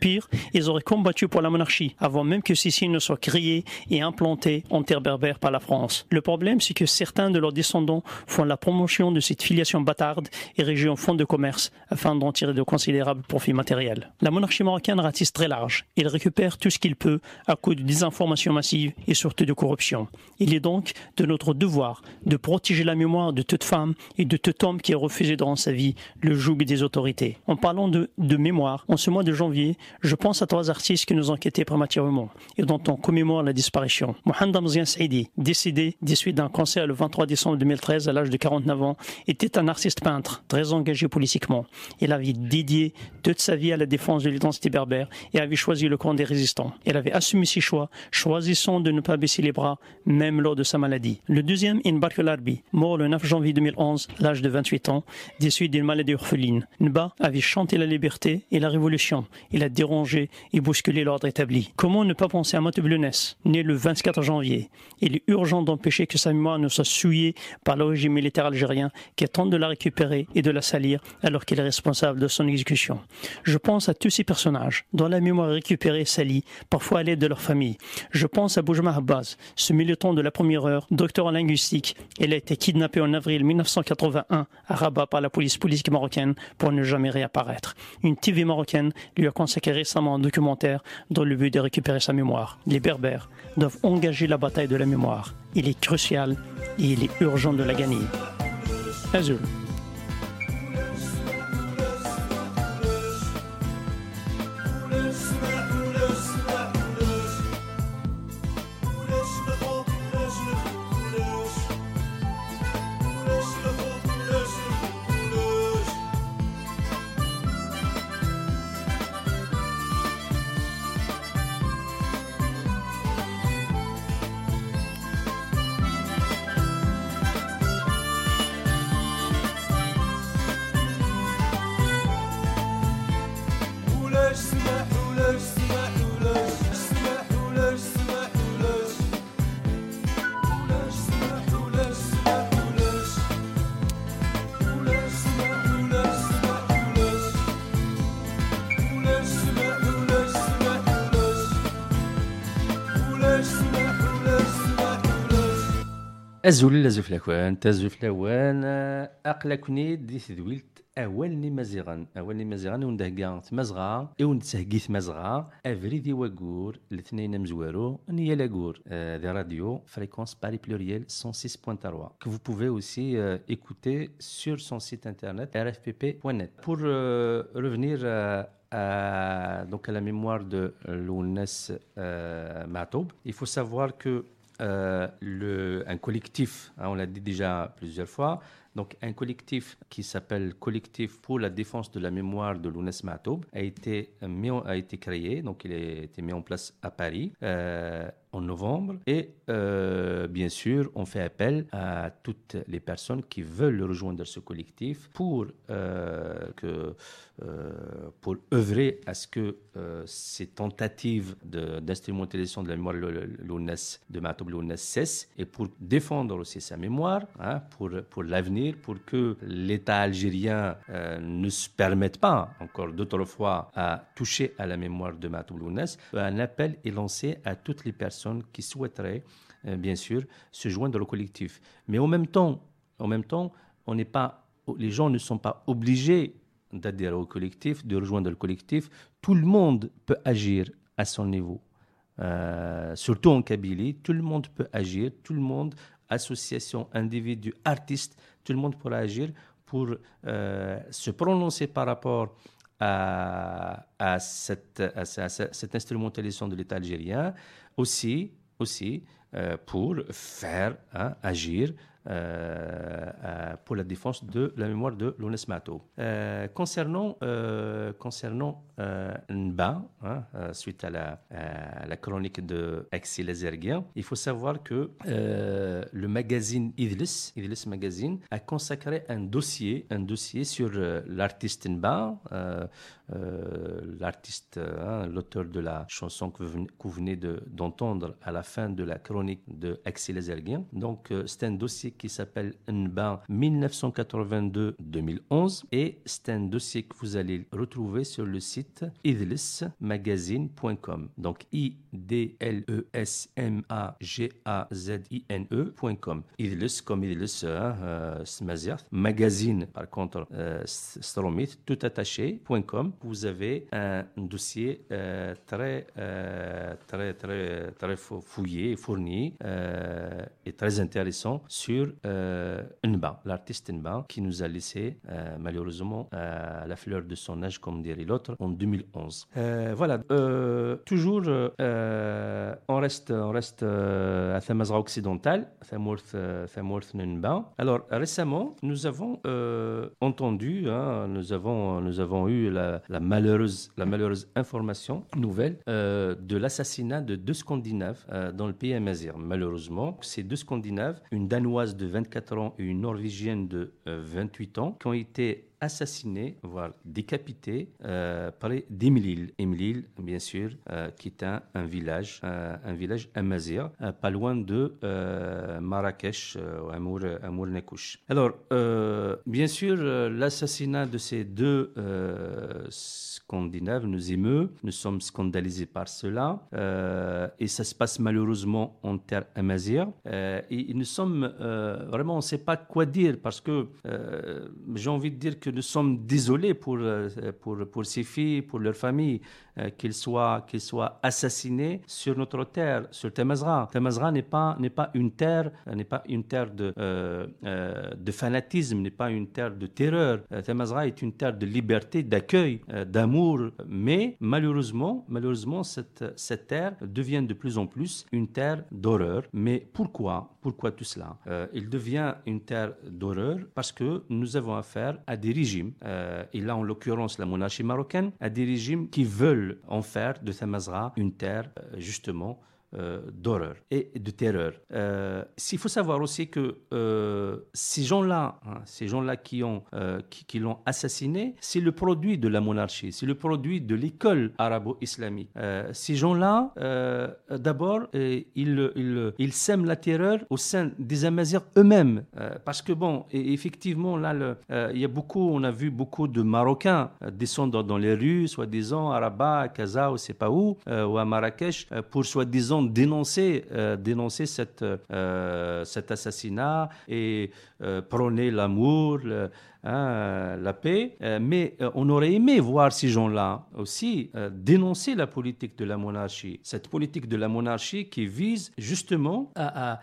Pire, ils auraient combattu pour la monarchie avant même que ceci ne soit créé et implanté en terre berbère par la France. Le problème, c'est que certains de leurs descendants font la promotion de cette filiation bâtarde érigée en fonds de commerce afin d'en tirer de considérables profits matériels. La monarchie marocaine ratisse très large. Il récupère tout ce qu'il peut à coup de désinformation massive et surtout de corruption. Il est donc de notre devoir de protéger la mémoire de toute femme et de tout homme qui a refusé durant sa vie le joug des autorités. En parlant de mémoire, en ce mois de janvier, je pense à trois artistes qui nous ont quittés prématurément et dont on commémore la disparition. Mohamed Amzian Saidi, décédé des suites d'un cancer le 23 décembre 2013 à l'âge de 49 ans, était un artiste peintre très engagé politiquement. Il avait dédié toute sa vie à la défense de l'identité berbère et avait choisi le camp des résistants. Il avait assumé ses choix, choisissant de ne pas baisser les bras, même lors de sa maladie. Le deuxième, Inbar Larbi, mort le 9 janvier 2011, à l'âge de 28 ans, des d'une maladie orpheline. Nba avait chanté la liberté et la révolution. Il a dérangé et bousculé l'ordre établi. Comment ne pas penser à Mateblunes, né le 24 janvier? Il est urgent d'empêcher que sa mémoire ne soit souillée par le régime militaire algérien qui tente de la récupérer et de la salir alors qu'il est responsable de son exécution. Je pense à tous ces personnages dont la mémoire est récupérée et salie, parfois à l'aide de leur famille. Je pense à Boujma Abbas, ce militant de la première heure, docteur en linguistique. Il a été kidnappé en avril 1981 à Rabat par la police politique marocaine pour ne jamais réapparaître. Une TV marocaine lui a consacré récemment un documentaire dans le but de récupérer sa mémoire. Les Berbères doivent engager la bataille de la mémoire. Il est crucial et il est urgent de la gagner. Azul. أزول لزفلاكوان تزفلاوان أقلكني دي تذويلت أولني مزيغان أولني مزيغان ونده كاع تمزغا إون تسهقي تمزغا أفريدي وكور الاثنين مزوارو نيا لاكور euh, des radios fréquence Paris pluriel 106.3 que vous pouvez aussi euh, écouter sur son site internet rfpp.net pour euh, revenir euh, à, donc à la mémoire de Lounès euh, Matoub. Il faut savoir que euh, un collectif, hein, on l'a dit déjà plusieurs fois, donc un collectif qui s'appelle Collectif pour la défense de la mémoire de Lounès Matoub a été, a été créé, donc il a été mis en place à Paris. euh, en novembre et euh, bien sûr on fait appel à toutes les personnes qui veulent rejoindre ce collectif pour euh, que euh, pour œuvrer à ce que euh, ces tentatives de- d'instrumentalisation de, la mémoire de de Matoub l'ONES cessent et pour défendre aussi sa mémoire, hein, pour, pour l'avenir, pour que l'État algérien ne se permette pas encore d'autres fois à toucher à la mémoire de Matoub l'ONES, un appel est lancé à toutes les personnes qui souhaiteraient, euh, bien sûr, se joindre au collectif. Mais en même temps, en même temps, les gens ne sont pas obligés d'adhérer au collectif, de rejoindre le collectif. Tout le monde peut agir à son niveau. Euh, surtout en Kabylie, tout le monde peut agir, tout le monde, association, individu, artiste, tout le monde pourra agir pour euh, se prononcer par rapport à, à cette, à ce- à ce- cette instrumentalisation de l'État algérien, aussi, aussi euh, pour faire hein, agir euh, euh, pour la défense de la mémoire de Lounès Mato. Euh, concernant concernant Nba, hein, euh, suite à la, la chronique de Axel Azerguien, il faut savoir que euh, le magazine Idlis, Idlis Magazine, a consacré un dossier, un dossier sur euh, l'artiste Nba, euh, euh, l'artiste, hein, l'auteur de la chanson que vous venez, que vous venez de- d'entendre à la fin de la chronique de Axel Azerguien. Donc, euh, c'est un dossier qui s'appelle Nba 1982-2011 et c'est un dossier que vous allez retrouver sur le site idlismagazine.com. Donc, I-D-L-E-S-M-A-G-A-Z-I-N-E.com. Idlis comme Idlis, hein, euh. Magazine, par contre, euh, Stromith, tout attaché.com. Vous avez un dossier euh, très, euh, très, très, très fou- fouillé, fourni et très intéressant sur Nba, l'artiste Nba, qui nous a laissé malheureusement la fleur de son âge, comme dirait l'autre, 2011. Euh, voilà, euh, toujours, euh, on reste, on reste à Thamazra occidental, Thamworth, Thamworth. Alors récemment, nous avons entendu, hein, nous avons, nous avons eu la, malheureuse, la malheureuse information nouvelle de l'assassinat de deux Scandinaves dans le pays amazir. Malheureusement, ces deux Scandinaves, une Danoise de 24 ans et une Norvégienne de euh, 28 ans, qui ont été assassinés, voire décapités euh, par d'Emilil. Emilil, bien sûr, euh, qui est un, village, un, village amazir, euh, pas loin de Marrakech, Amour, Amour Nekouch. Alors, bien sûr, l'assassinat de ces deux Scandinaves nous émeut. Nous sommes scandalisés par cela. Et ça se passe malheureusement en terre amazir. Et, nous sommes vraiment, on ne sait pas quoi dire parce que j'ai envie de dire que nous sommes désolés pour, euh, pour, pour ces filles, pour leur famille, euh, qu'ils soient, qu'ils soient assassinés sur notre terre, sur Temazra. Temazra n'est pas, pas une terre, euh, n'est pas une terre de, euh, de fanatisme, n'est pas une terre de terreur. Temazra est une terre de liberté, d'accueil, d'amour. Mais malheureusement, malheureusement, cette, cette terre devient de plus en plus une terre d'horreur. Mais pourquoi Pourquoi tout cela? Il devient une terre d'horreur parce que nous avons affaire à des régimes, euh, et là en l'occurrence la monarchie marocaine, à des régimes qui veulent en faire de Tamazra une terre euh, justement d'horreur et de terreur. Euh, S'il faut savoir aussi que euh, ces gens-là, hein, ces gens-là qui ont euh, qui, qui l'ont assassiné, c'est le produit de la monarchie, c'est le produit de l'école arabo-islamique. Euh, ces gens-là, euh, d'abord, euh, ils, ils, sèment la terreur au sein des Amazirs eux-mêmes, Euh, parce que bon, effectivement là, euh, il y a beaucoup, on a vu beaucoup de Marocains euh, descendre dans les rues, soi-disant à Rabat, à Casa, ou sais pas où, euh, ou à Marrakech, euh, pour soi-disant dénoncer, euh, dénoncer euh, cet assassinat et euh, prôner l'amour, hein, la paix. Euh, mais euh, on aurait aimé voir ces gens-là aussi euh, dénoncer la politique de la monarchie. Cette politique de la monarchie qui vise justement à,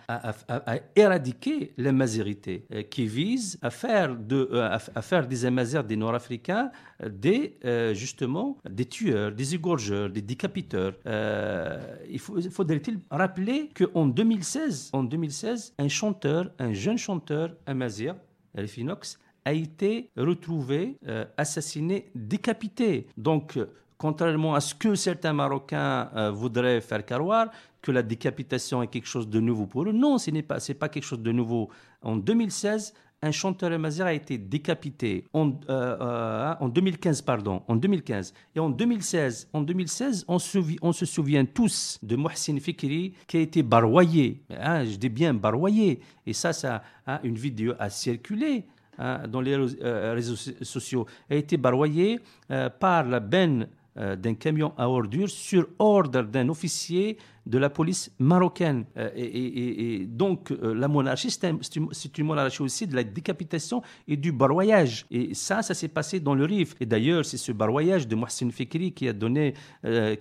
éradiquer les mazérités, euh, qui vise à faire, de, euh, à, faire des Amazirs, des Nord-Africains, euh, des, euh, justement, des tueurs, des égorgeurs, des décapiteurs. Euh, il faudrait-il rappeler qu'en 2016, en 2016, un chanteur, un jeune chanteur amazir, Elfinox, a été retrouvé euh, assassiné, décapité. Donc, euh, contrairement à ce que certains Marocains euh, voudraient faire croire, que la décapitation est quelque chose de nouveau pour eux, non, ce n'est pas, pas quelque chose de nouveau. En 2016, un chanteur amazir a été décapité en, euh, en 2015, pardon, en 2015. Et en 2016, en 2016 on, souvi- on se souvient tous de Mohsin Fikri qui a été baroyé. Hein, je dis bien baroyé. Et ça, ça hein, une vidéo a circulé hein, dans les réseaux, euh, sociaux. a été baroyé euh, par la benne euh, d'un camion à ordures sur ordre d'un officier de la police marocaine. Et, donc, la monarchie, c'est un- c'est une, monarchie aussi de la décapitation et du baroyage. Et ça, ça s'est passé dans le Rif. Et d'ailleurs, c'est ce baroyage de Mohsin Fikri qui a donné,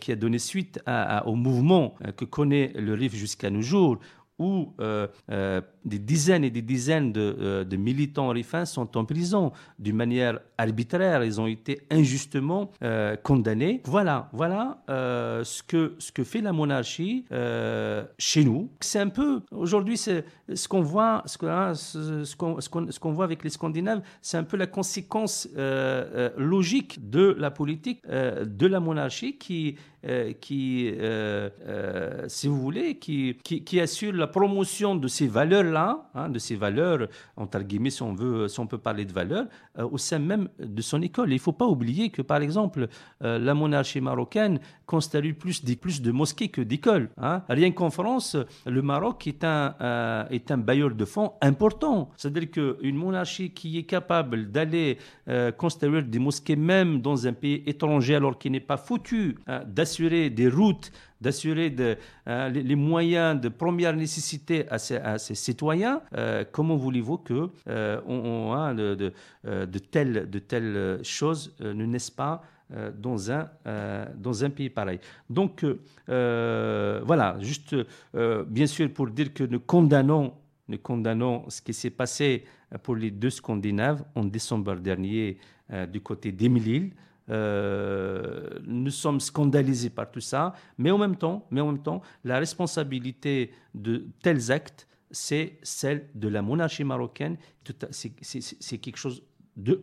qui a donné suite au mouvement que connaît le Rif jusqu'à nos jours où euh, euh, des dizaines et des dizaines de, euh, militants rifins sont en prison d'une manière arbitraire. Ils ont été injustement condamnés. Voilà, voilà ce, que, ce que fait la monarchie chez nous. C'est un peu, aujourd'hui, c'est ce qu'on voit, ce hein, voit avec les Scandinaves, c'est un peu la conséquence logique de la politique de la monarchie qui, qui euh, euh, si vous voulez, qui, qui, assure la promotion de ces valeurs-là, hein, de ces valeurs, entre guillemets, si on, veut, si on peut parler de valeurs, euh, au sein même de son école. Il ne faut pas oublier que, par exemple, euh, la monarchie marocaine constitue plus, plus de mosquées que d'écoles. hein. Rien qu'en France, le Maroc est un, euh, est un bailleur de fonds important. C'est-à-dire qu'une monarchie qui est capable d'aller euh, construire des mosquées même dans un pays étranger alors qu'il n'est pas foutu hein, d'assurer des routes, d'assurer hein, les, moyens de première nécessité à ses citoyens, euh, comment voulez-vous que euh, on, on, hein, de, euh, telles, choses euh, ne naissent pas euh, dans un, euh, pays pareil. Donc, euh, euh, voilà, juste, euh, bien sûr, pour dire que nous condamnons, nous condamnons ce qui s'est passé euh, pour les deux Scandinaves en décembre dernier euh, du côté d'Émile. Euh, nous sommes scandalisés par tout ça, mais en même temps, mais en même temps, la responsabilité de tels actes, c'est celle de la monarchie marocaine. C'est quelque chose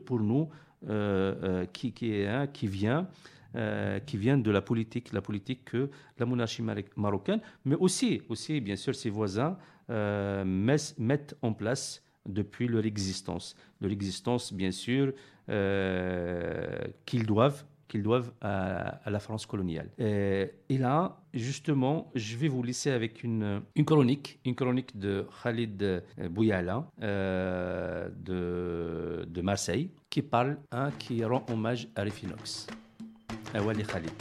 pour nous euh, euh, qui, qui, hein, qui vient. de la politique, la politique que la monarchie marocaine, mais aussi, aussi bien sûr, ses voisins mettent en place depuis leur existence. Leur existence, bien sûr, qu'ils doivent qu'ils doivent à, la France coloniale. Et, et là, justement, je vais vous laisser avec une, une chronique, une chronique de Khalid euh, Bouyala euh, de, de Marseille, qui parle, hein, qui rend hommage à Rifinox. Ah ouais, les Khalid.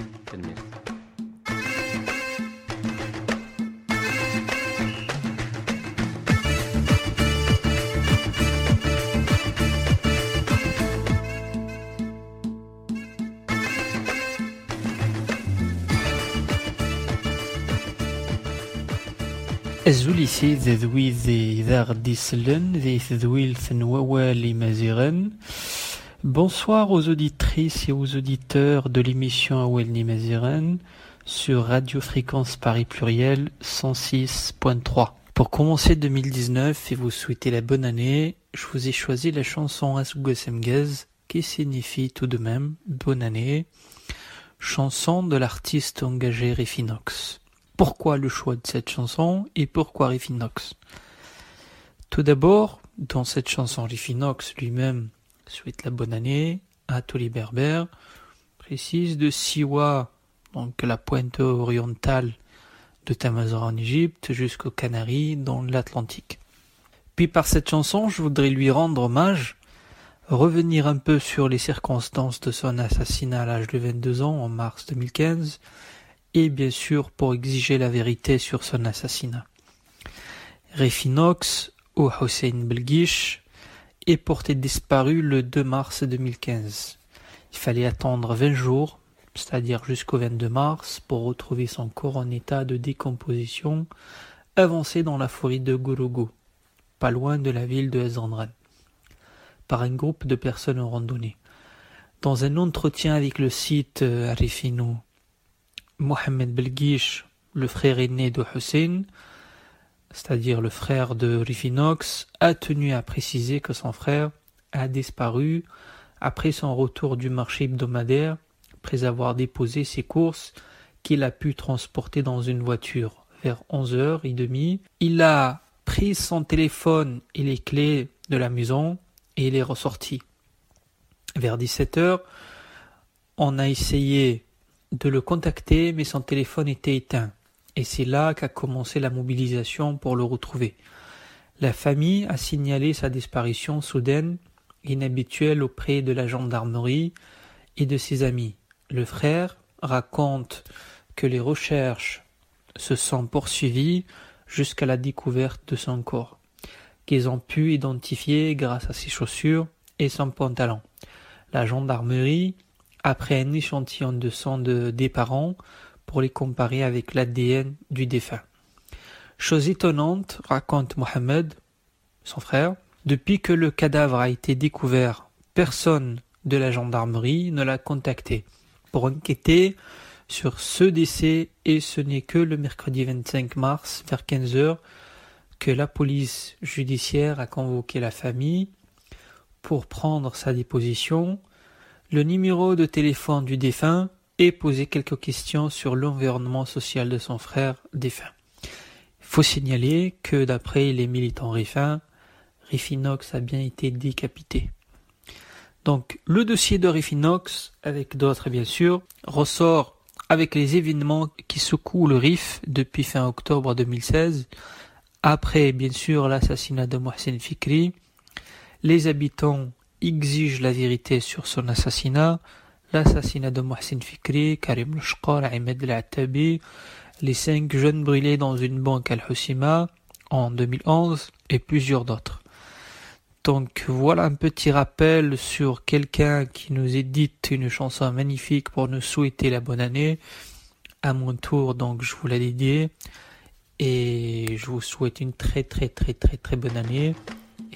Bonsoir aux auditrices et aux auditeurs de l'émission Awel Maziren sur Radio Fréquence Paris Pluriel 106.3. Pour commencer 2019 et vous souhaiter la bonne année, je vous ai choisi la chanson Asgosemgez qui signifie tout de même bonne année, chanson de l'artiste engagé Refinox. Pourquoi le choix de cette chanson et pourquoi Refinox Tout d'abord, dans cette chanson, Refinox lui-même souhaite la bonne année à tous les berbères, précise de Siwa, donc la pointe orientale de Tamazora en Égypte jusqu'aux Canaries dans l'Atlantique. Puis par cette chanson, je voudrais lui rendre hommage, revenir un peu sur les circonstances de son assassinat à l'âge de 22 ans en mars 2015, et bien sûr pour exiger la vérité sur son assassinat. Refinox ou Hossein Belgish est porté disparu le 2 mars 2015. Il fallait attendre 20 jours, c'est-à-dire jusqu'au 22 mars, pour retrouver son corps en état de décomposition avancé dans la forêt de Gorogo, pas loin de la ville de Ezandran, par un groupe de personnes en randonnée. Dans un entretien avec le site euh, Arifino, Mohamed Belgish, le frère aîné de Hussein, c'est-à-dire le frère de Rifinox, a tenu à préciser que son frère a disparu après son retour du marché hebdomadaire, après avoir déposé ses courses qu'il a pu transporter dans une voiture. Vers 11h30, il a pris son téléphone et les clés de la maison et il est ressorti. Vers 17h, on a essayé de le contacter, mais son téléphone était éteint. Et c'est là qu'a commencé la mobilisation pour le retrouver. La famille a signalé sa disparition soudaine, inhabituelle auprès de la gendarmerie et de ses amis. Le frère raconte que les recherches se sont poursuivies jusqu'à la découverte de son corps, qu'ils ont pu identifier grâce à ses chaussures et son pantalon. La gendarmerie, après un échantillon de sang de, des parents, pour les comparer avec l'ADN du défunt. Chose étonnante, raconte Mohamed, son frère, depuis que le cadavre a été découvert, personne de la gendarmerie ne l'a contacté pour enquêter sur ce décès et ce n'est que le mercredi 25 mars vers 15 heures que la police judiciaire a convoqué la famille pour prendre sa déposition, le numéro de téléphone du défunt et poser quelques questions sur l'environnement social de son frère défunt. Il faut signaler que d'après les militants Riffin, Riffinox a bien été décapité. Donc le dossier de Riffinox, avec d'autres bien sûr, ressort avec les événements qui secouent le RIF depuis fin octobre 2016, après bien sûr l'assassinat de Mohsen Fikri. Les habitants exigent la vérité sur son assassinat, l'assassinat de Mohsin Fikri, Karim Lushkar, Ahmed El les cinq jeunes brûlés dans une banque Al-Husima en 2011 et plusieurs d'autres. Donc voilà un petit rappel sur quelqu'un qui nous édite une chanson magnifique pour nous souhaiter la bonne année. À mon tour, donc je vous la dédiée et je vous souhaite une très très très très très bonne année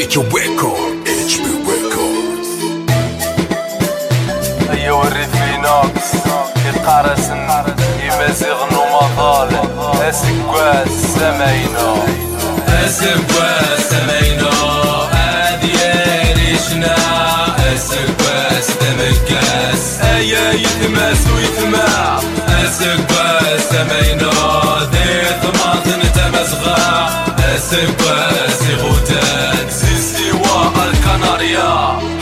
بريكي ويكورد اتش بي ويكوردز ايوا الريفي ناقص يقارسن يمازيغن ومظالم اسكواس سماينو اسكواس سماينو هادي ريشنا اسكواس تمكاس ايا يتماس ويتماع، اسكواس سماينو ديت ماطن تمزغا اسكواس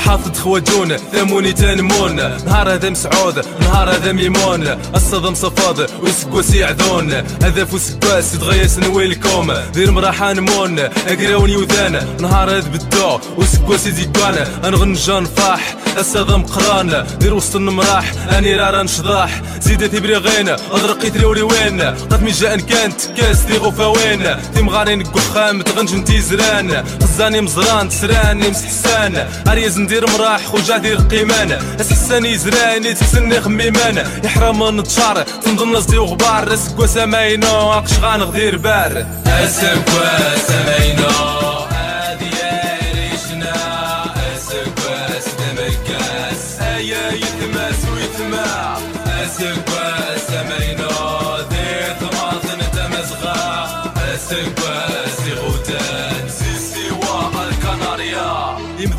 حاطط خوجون ثموني تنمون نهار هذا مسعود نهار هذا ميمون الصدم صفاد وسكواس يعذون هذا فوسكواس تغيس نويلكم. دير مراحة نمون اقراوني وذان نهار هذا بدو وسكواس يزيكوان انغنجان فاح الصدم قران. دير وسط المراح أني رارا نشضاح. زيد تبري غين اضرقي تريوري وين قد مي جاء كانت كاس دي غفاوين. تيمغاري نكوخام تغنج نتيزران. خزاني مزران تسراني مسحسان أريز ندير مراح خوجا دير قيمان اسحساني زراني تسني خميمان يحرم نتشار تنظن نصدي وغبار. اسكوا سماينو اقش غانغدير بار. اسكوا سماينو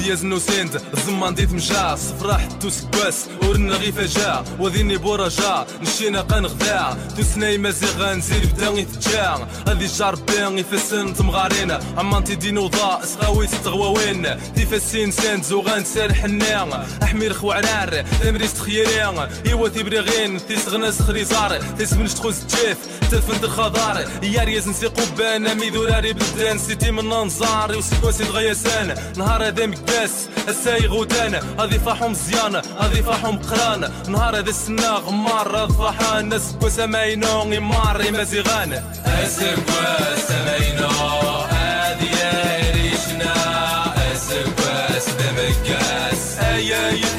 يزن وسند الزمان ديت مجا صفرا حتو سكواس ورنا غي فجا وذيني بورجا نشينا قنغدا. توسناي مازيغا نزيد بدا يتجا غادي جار بين يفسن تمغارين عمانتي دينوضا اسغاوي تغواوين تيفاسين سند زوغان سال حنان أحمير خوعنار تمريس تخيرين إيوا تيبريغين تيسغنا سخري زار. تيسمنش تخوز تجيف تفند الخضار. يا رياز نسي قبان ميدوراري بلدان سيتي من نزار وسكواسي دغياسان نهار هذا الناس السايغ ودانا هذي فاحهم زيانة هذي فاحهم قرانة نهار هذا السنا غمار راض فاحان الناس سماينو غمار مزيغانا اسكوا هذي يا ريشنا اسكوا سدمكاس أي اي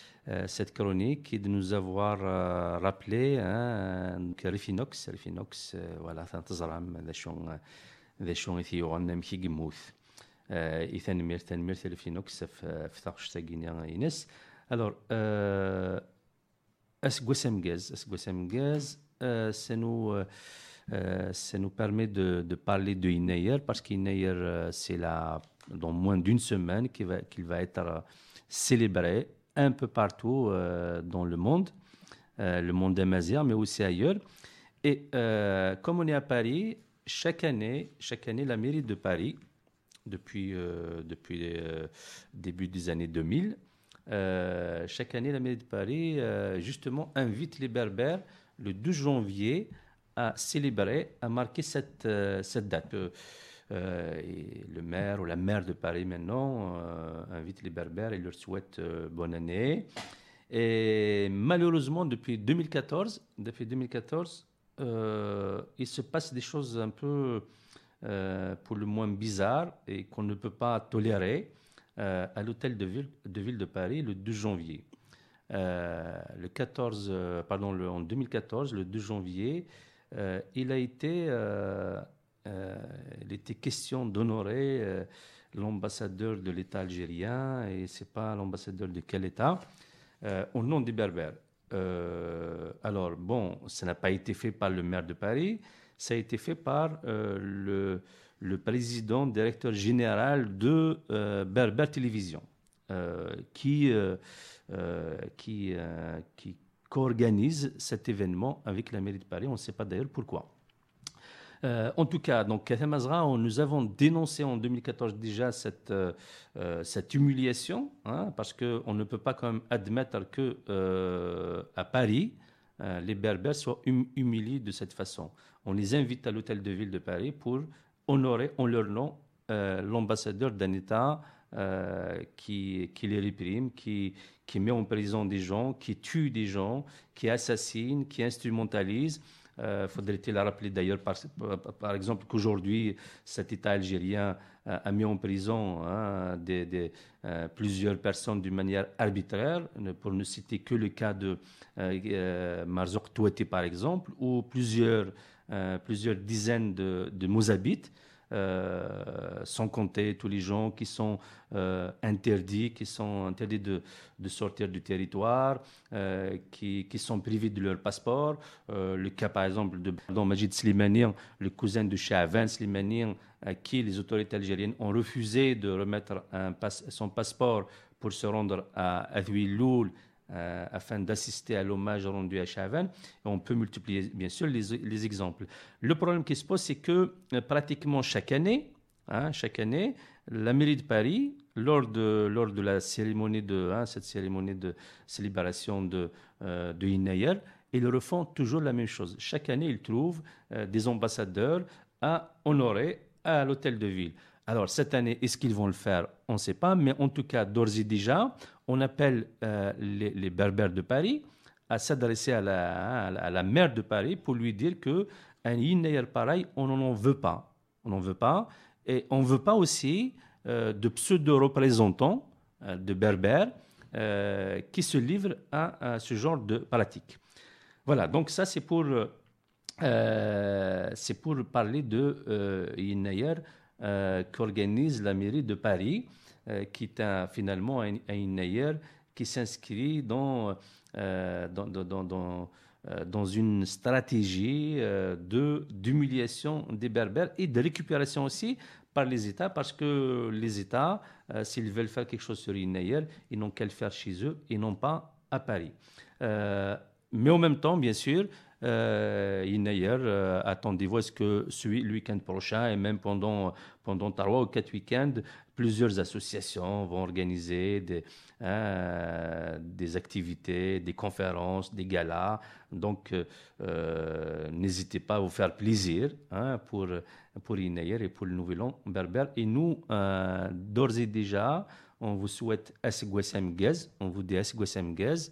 cette chronique et de nous avoir euh, rappelé hein, donc, Rifinox, Rifinox, euh, voilà, تنتظرهم ذا شون ذا شون يثيرون مكي جموث إثنمير تنمير Rifinox في في تاقش تاقيني ينس alors euh, asgouas amgaz asgouas amgaz euh, ça nous euh, euh, ça nous permet de, de parler de Inayer parce qu'Inayer euh, c'est là dans moins d'une semaine qu'il va, qu'il va être euh, célébré un peu partout euh, dans le monde, euh, le monde amazigh, mais aussi ailleurs. Et euh, comme on est à Paris, chaque année, chaque année, la mairie de Paris, depuis, euh, début des années 2000, euh, chaque année, la mairie de Paris, justement, invite les Berbères le 12 janvier à célébrer, à marquer cette date. Euh, et le maire ou la maire de Paris maintenant euh, invite les Berbères et leur souhaite euh, bonne année. Et malheureusement, depuis 2014, depuis 2014 euh, il se passe des choses un peu pour le moins bizarres et qu'on ne peut pas tolérer à l'hôtel de ville, de Paris le 12 janvier. Le 14, euh, pardon, en 2014, le 2 janvier, il a été, euh, il était question d'honorer euh, l'ambassadeur de l'État algérien et c'est pas l'ambassadeur de quel État euh, au nom des Berbères. Alors bon, ça n'a pas été fait par le maire de Paris, ça a été fait par le, président directeur général de Berber Télévision, qui, qui, euh, qui co-organise cet événement avec la mairie de Paris. On ne sait pas d'ailleurs pourquoi. Euh, en tout cas, donc à Tamazra, on- nous avons dénoncé en 2014 déjà cette, euh, euh, cette humiliation, hein, parce qu'on ne peut pas quand même admettre que euh, à Paris, les Berbères soient hum- humiliés de cette façon. On les invite à l'hôtel de ville de Paris pour honorer en leur nom l'ambassadeur d'un État qui, qui les réprime, qui, qui met en prison des gens, qui tue des gens, qui assassine, qui instrumentalise. Euh, Faudrait-il rappeler d'ailleurs, par, exemple, qu'aujourd'hui, cet État algérien euh, a mis en prison hein, euh, plusieurs personnes d'une manière arbitraire, pour ne citer que le cas de euh, euh, Marzouk Touati, par exemple, ou plusieurs, dizaines de Mozabites. Euh, sans compter tous les gens qui sont euh, interdits, qui sont interdits de, sortir du territoire, euh, qui, sont privés de leur passeport. Le cas, par exemple, de pardon, Majid Slimani, le cousin de Chavan Slimani, à qui les autorités algériennes ont refusé de remettre son passeport pour se rendre à Adouiloul euh, afin d'assister à l'hommage rendu à Chavan. On peut multiplier, bien sûr, les, les exemples. Le problème qui se pose, c'est que euh, pratiquement chaque année, hein, chaque année, la mairie de Paris, lors de, lors de la cérémonie de, hein, cette cérémonie de célébration de, euh, de ils refont toujours la même chose. Chaque année, ils trouvent euh, des ambassadeurs à honorer à l'hôtel de ville. Alors, cette année, est-ce qu'ils vont le faire? On ne sait pas, mais en tout cas, d'ores et déjà, on appelle euh, les, berbères de Paris à s'adresser à la, maire de Paris pour lui dire que un Yinnayer pareil, on n'en veut pas. On n'en veut pas. Et on ne veut pas aussi euh, de pseudo-représentants euh, de berbères qui se livrent à, ce genre de pratique. Voilà, donc ça c'est pour, c'est pour parler de euh, qu'organise la mairie de Paris, euh, qui est finalement un, un qui s'inscrit dans, euh, dans, dans, dans- dans, euh, une stratégie euh, d'humiliation des Berbères et de récupération aussi par les États, parce que les États, euh, s'ils veulent faire quelque chose sur Yinnayer, ils n'ont qu'à le faire chez eux et non pas à Paris. Euh, mais en même temps, bien sûr, euh, euh, attendez-vous à ce que le week-end prochain et même pendant, pendant trois ou quatre week-ends, plusieurs associations vont organiser des, hein, des activités, des conférences, des galas. Donc, euh, euh, n'hésitez pas à vous faire plaisir hein, pour, pour Yinnayer et pour le Nouvel An berbère. Et nous, d'ores et déjà, on vous souhaite Asgwasem Gaz. On vous dit Asgwasem Gaz.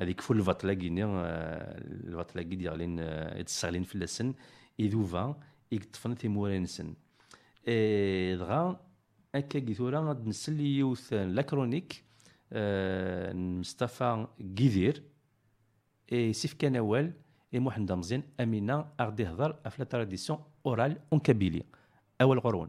هذيك فول الفاتلاك الفاتلاك ديال لين يتسغلين في اللسن إذوفا يقطفن تيمورين نسن دغا هكا كي ثورا غاد نسلي يوث لاكرونيك مصطفى كيدير سيف كان اي محمد مزين امينه اغدي هضر افلا تراديسيون اورال اون كابيلي اول قرون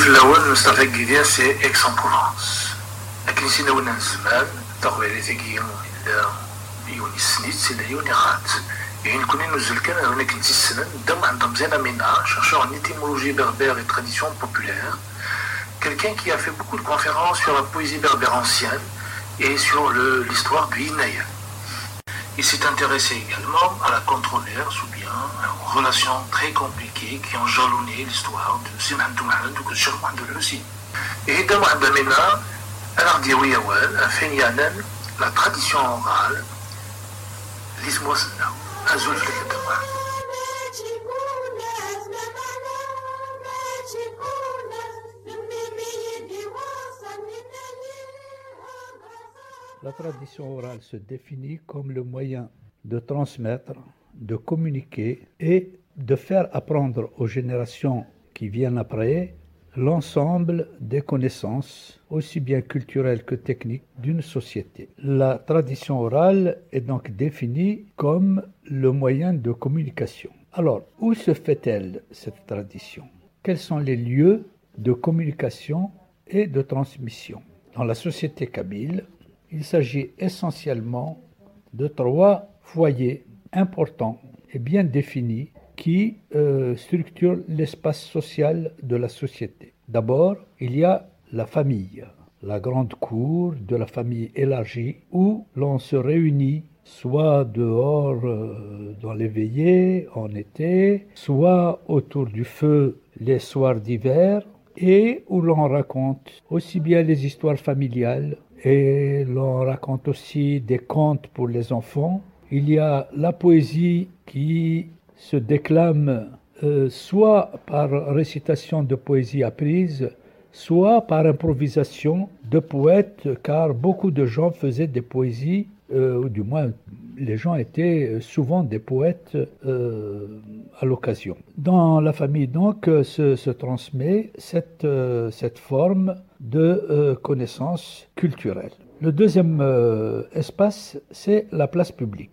اللكون تزول في الأول مصطفى كيدير سي إكس أن بروفونس لكن سينا ونا زمان تاخو على تاكي إلا يوني سنيت سينا يوني غات يعني كوني نزل كان هنا كنت السنة دم عندهم زينا منا chercheur en étymologie berbère et tradition populaire quelqu'un qui a fait beaucoup de conférences sur la poésie berbère ancienne et sur le- l'histoire du Inaya. Il s'est intéressé également à la controverse ou bien aux relations très compliquées qui ont jalonné l'histoire de ou de Cheikh Mohamed aussi. Et de Mohamed Al-Ardiawi Awal, la tradition orale, l'Ismosna, Azul. La tradition orale se définit comme le moyen de transmettre, de communiquer et de faire apprendre aux générations qui viennent après l'ensemble des connaissances, aussi bien culturelles que techniques, d'une société. La tradition orale est donc définie comme le moyen de communication. Alors, où se fait-elle cette tradition? Quels sont les lieux de communication et de transmission? Dans la société kabyle, il s'agit essentiellement de trois foyers importants et bien définis qui euh, structurent l'espace social de la société. D'abord, il y a la famille, la grande cour de la famille élargie où l'on se réunit soit dehors euh, dans les veillées en été, soit autour du feu les soirs d'hiver et où l'on raconte aussi bien les histoires familiales et l'on raconte aussi des contes pour les enfants. Il y a la poésie qui se déclame euh, soit par récitation de poésie apprise, soit par improvisation de poètes, car beaucoup de gens faisaient des poésies, euh, ou du moins les gens étaient souvent des poètes euh, à l'occasion. Dans la famille donc se, se transmet cette, cette forme de euh, connaissances culturelles. Le deuxième euh, espace, c'est la place publique.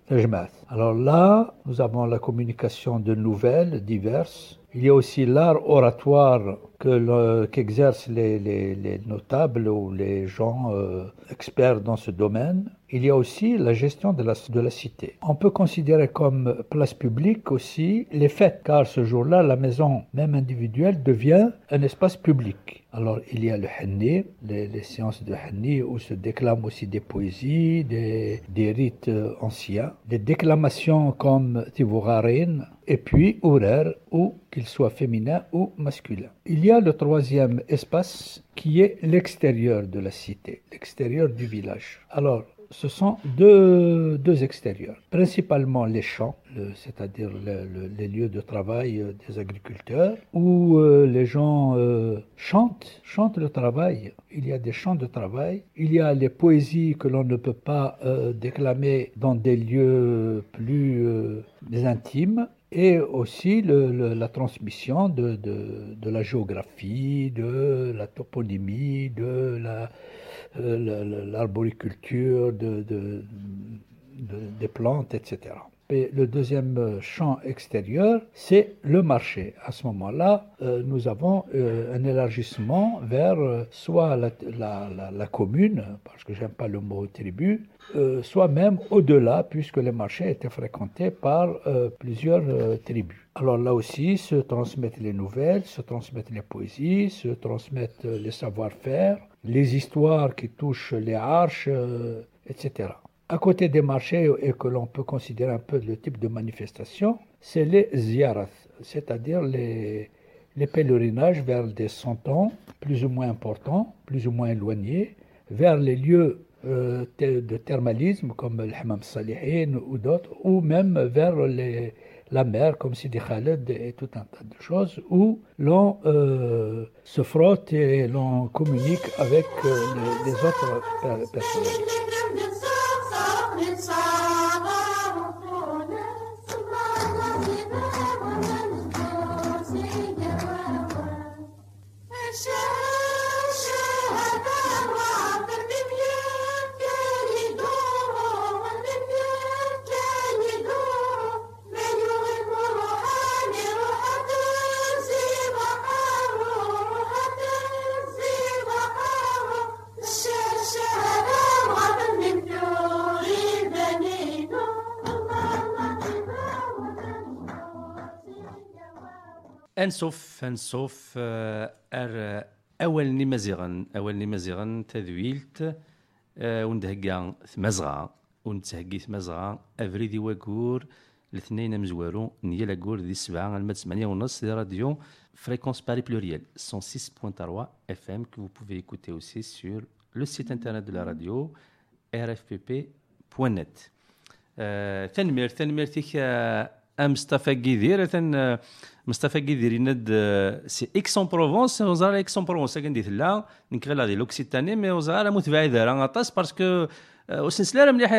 Alors là, nous avons la communication de nouvelles diverses. Il y a aussi l'art oratoire que qu'exercent les, les- les notables ou les gens euh, experts dans ce domaine. Il y a aussi la gestion de la, de la cité. On peut considérer comme place publique aussi les fêtes, car ce jour-là, la maison, même individuelle, devient un espace public. Alors, il y a le Hanni, les, séances de Hanni, où se déclament aussi des poésies, des, rites euh, anciens, des déclamations comme Tivourarin, et puis Ourer, ou qu'il soit féminin ou masculin. Il y a le troisième espace qui est l'extérieur de la cité, l'extérieur du village. Alors, ce sont deux, extérieurs, principalement les champs, c'est-à-dire le- le- les lieux de travail euh, des agriculteurs, où euh, les gens euh, chantent, chantent le travail. Il y a des chants de travail, il y a les poésies que l'on ne peut pas déclamer dans des lieux plus intimes, et aussi le- la transmission de, de- la géographie, de la toponymie, de la, euh, la- la- l'arboriculture, de- de- des plantes, etc. Le deuxième euh, champ extérieur, c'est le marché. À ce moment-là, euh, nous avons euh, un élargissement vers soit la, la- commune, parce que j'aime pas le mot tribu, soit même au-delà, puisque les marchés étaient fréquentés par plusieurs tribus. Alors là aussi, se transmettent les nouvelles, se transmettent les poésies, se transmettent les savoir-faire, les histoires qui touchent les arches, etc. À côté des marchés, et que l'on peut considérer un peu le type de manifestation, c'est les ziyarat, c'est-à-dire les, pèlerinages vers des santons plus ou moins importants, plus ou moins éloignés, vers les lieux euh, de thermalisme comme le Hammam Salihin ou d'autres, ou même vers la mer comme Sidi Khaled et tout un tas de choses, où l'on euh, se frotte et l'on communique avec euh, les, les autres per- انسوف انسوف آه، أر أول مزيغن أول مزيغن تذويلت آه، وندهقا ثمزغا ونتهقي ثمزغا أفريدي واكور الاثنين مزوارو نيا لاكور ذي سبعة المات ثمانية ونص دي راديو fréquence Paris pluriel 106.3 FM que vous pouvez écouter aussi sur le site internet de la radio rfpp.net تنمير تنمير تيك أم مصطفى قيدير مصطفى كيدير يناد آه، سي إكس اون بروفونس وزارة إكس اون بروفونس كان لا نك غير هذه لوكسيتاني مي وزارة متبعد راه غطاس باسكو آه، وسنسلا مليح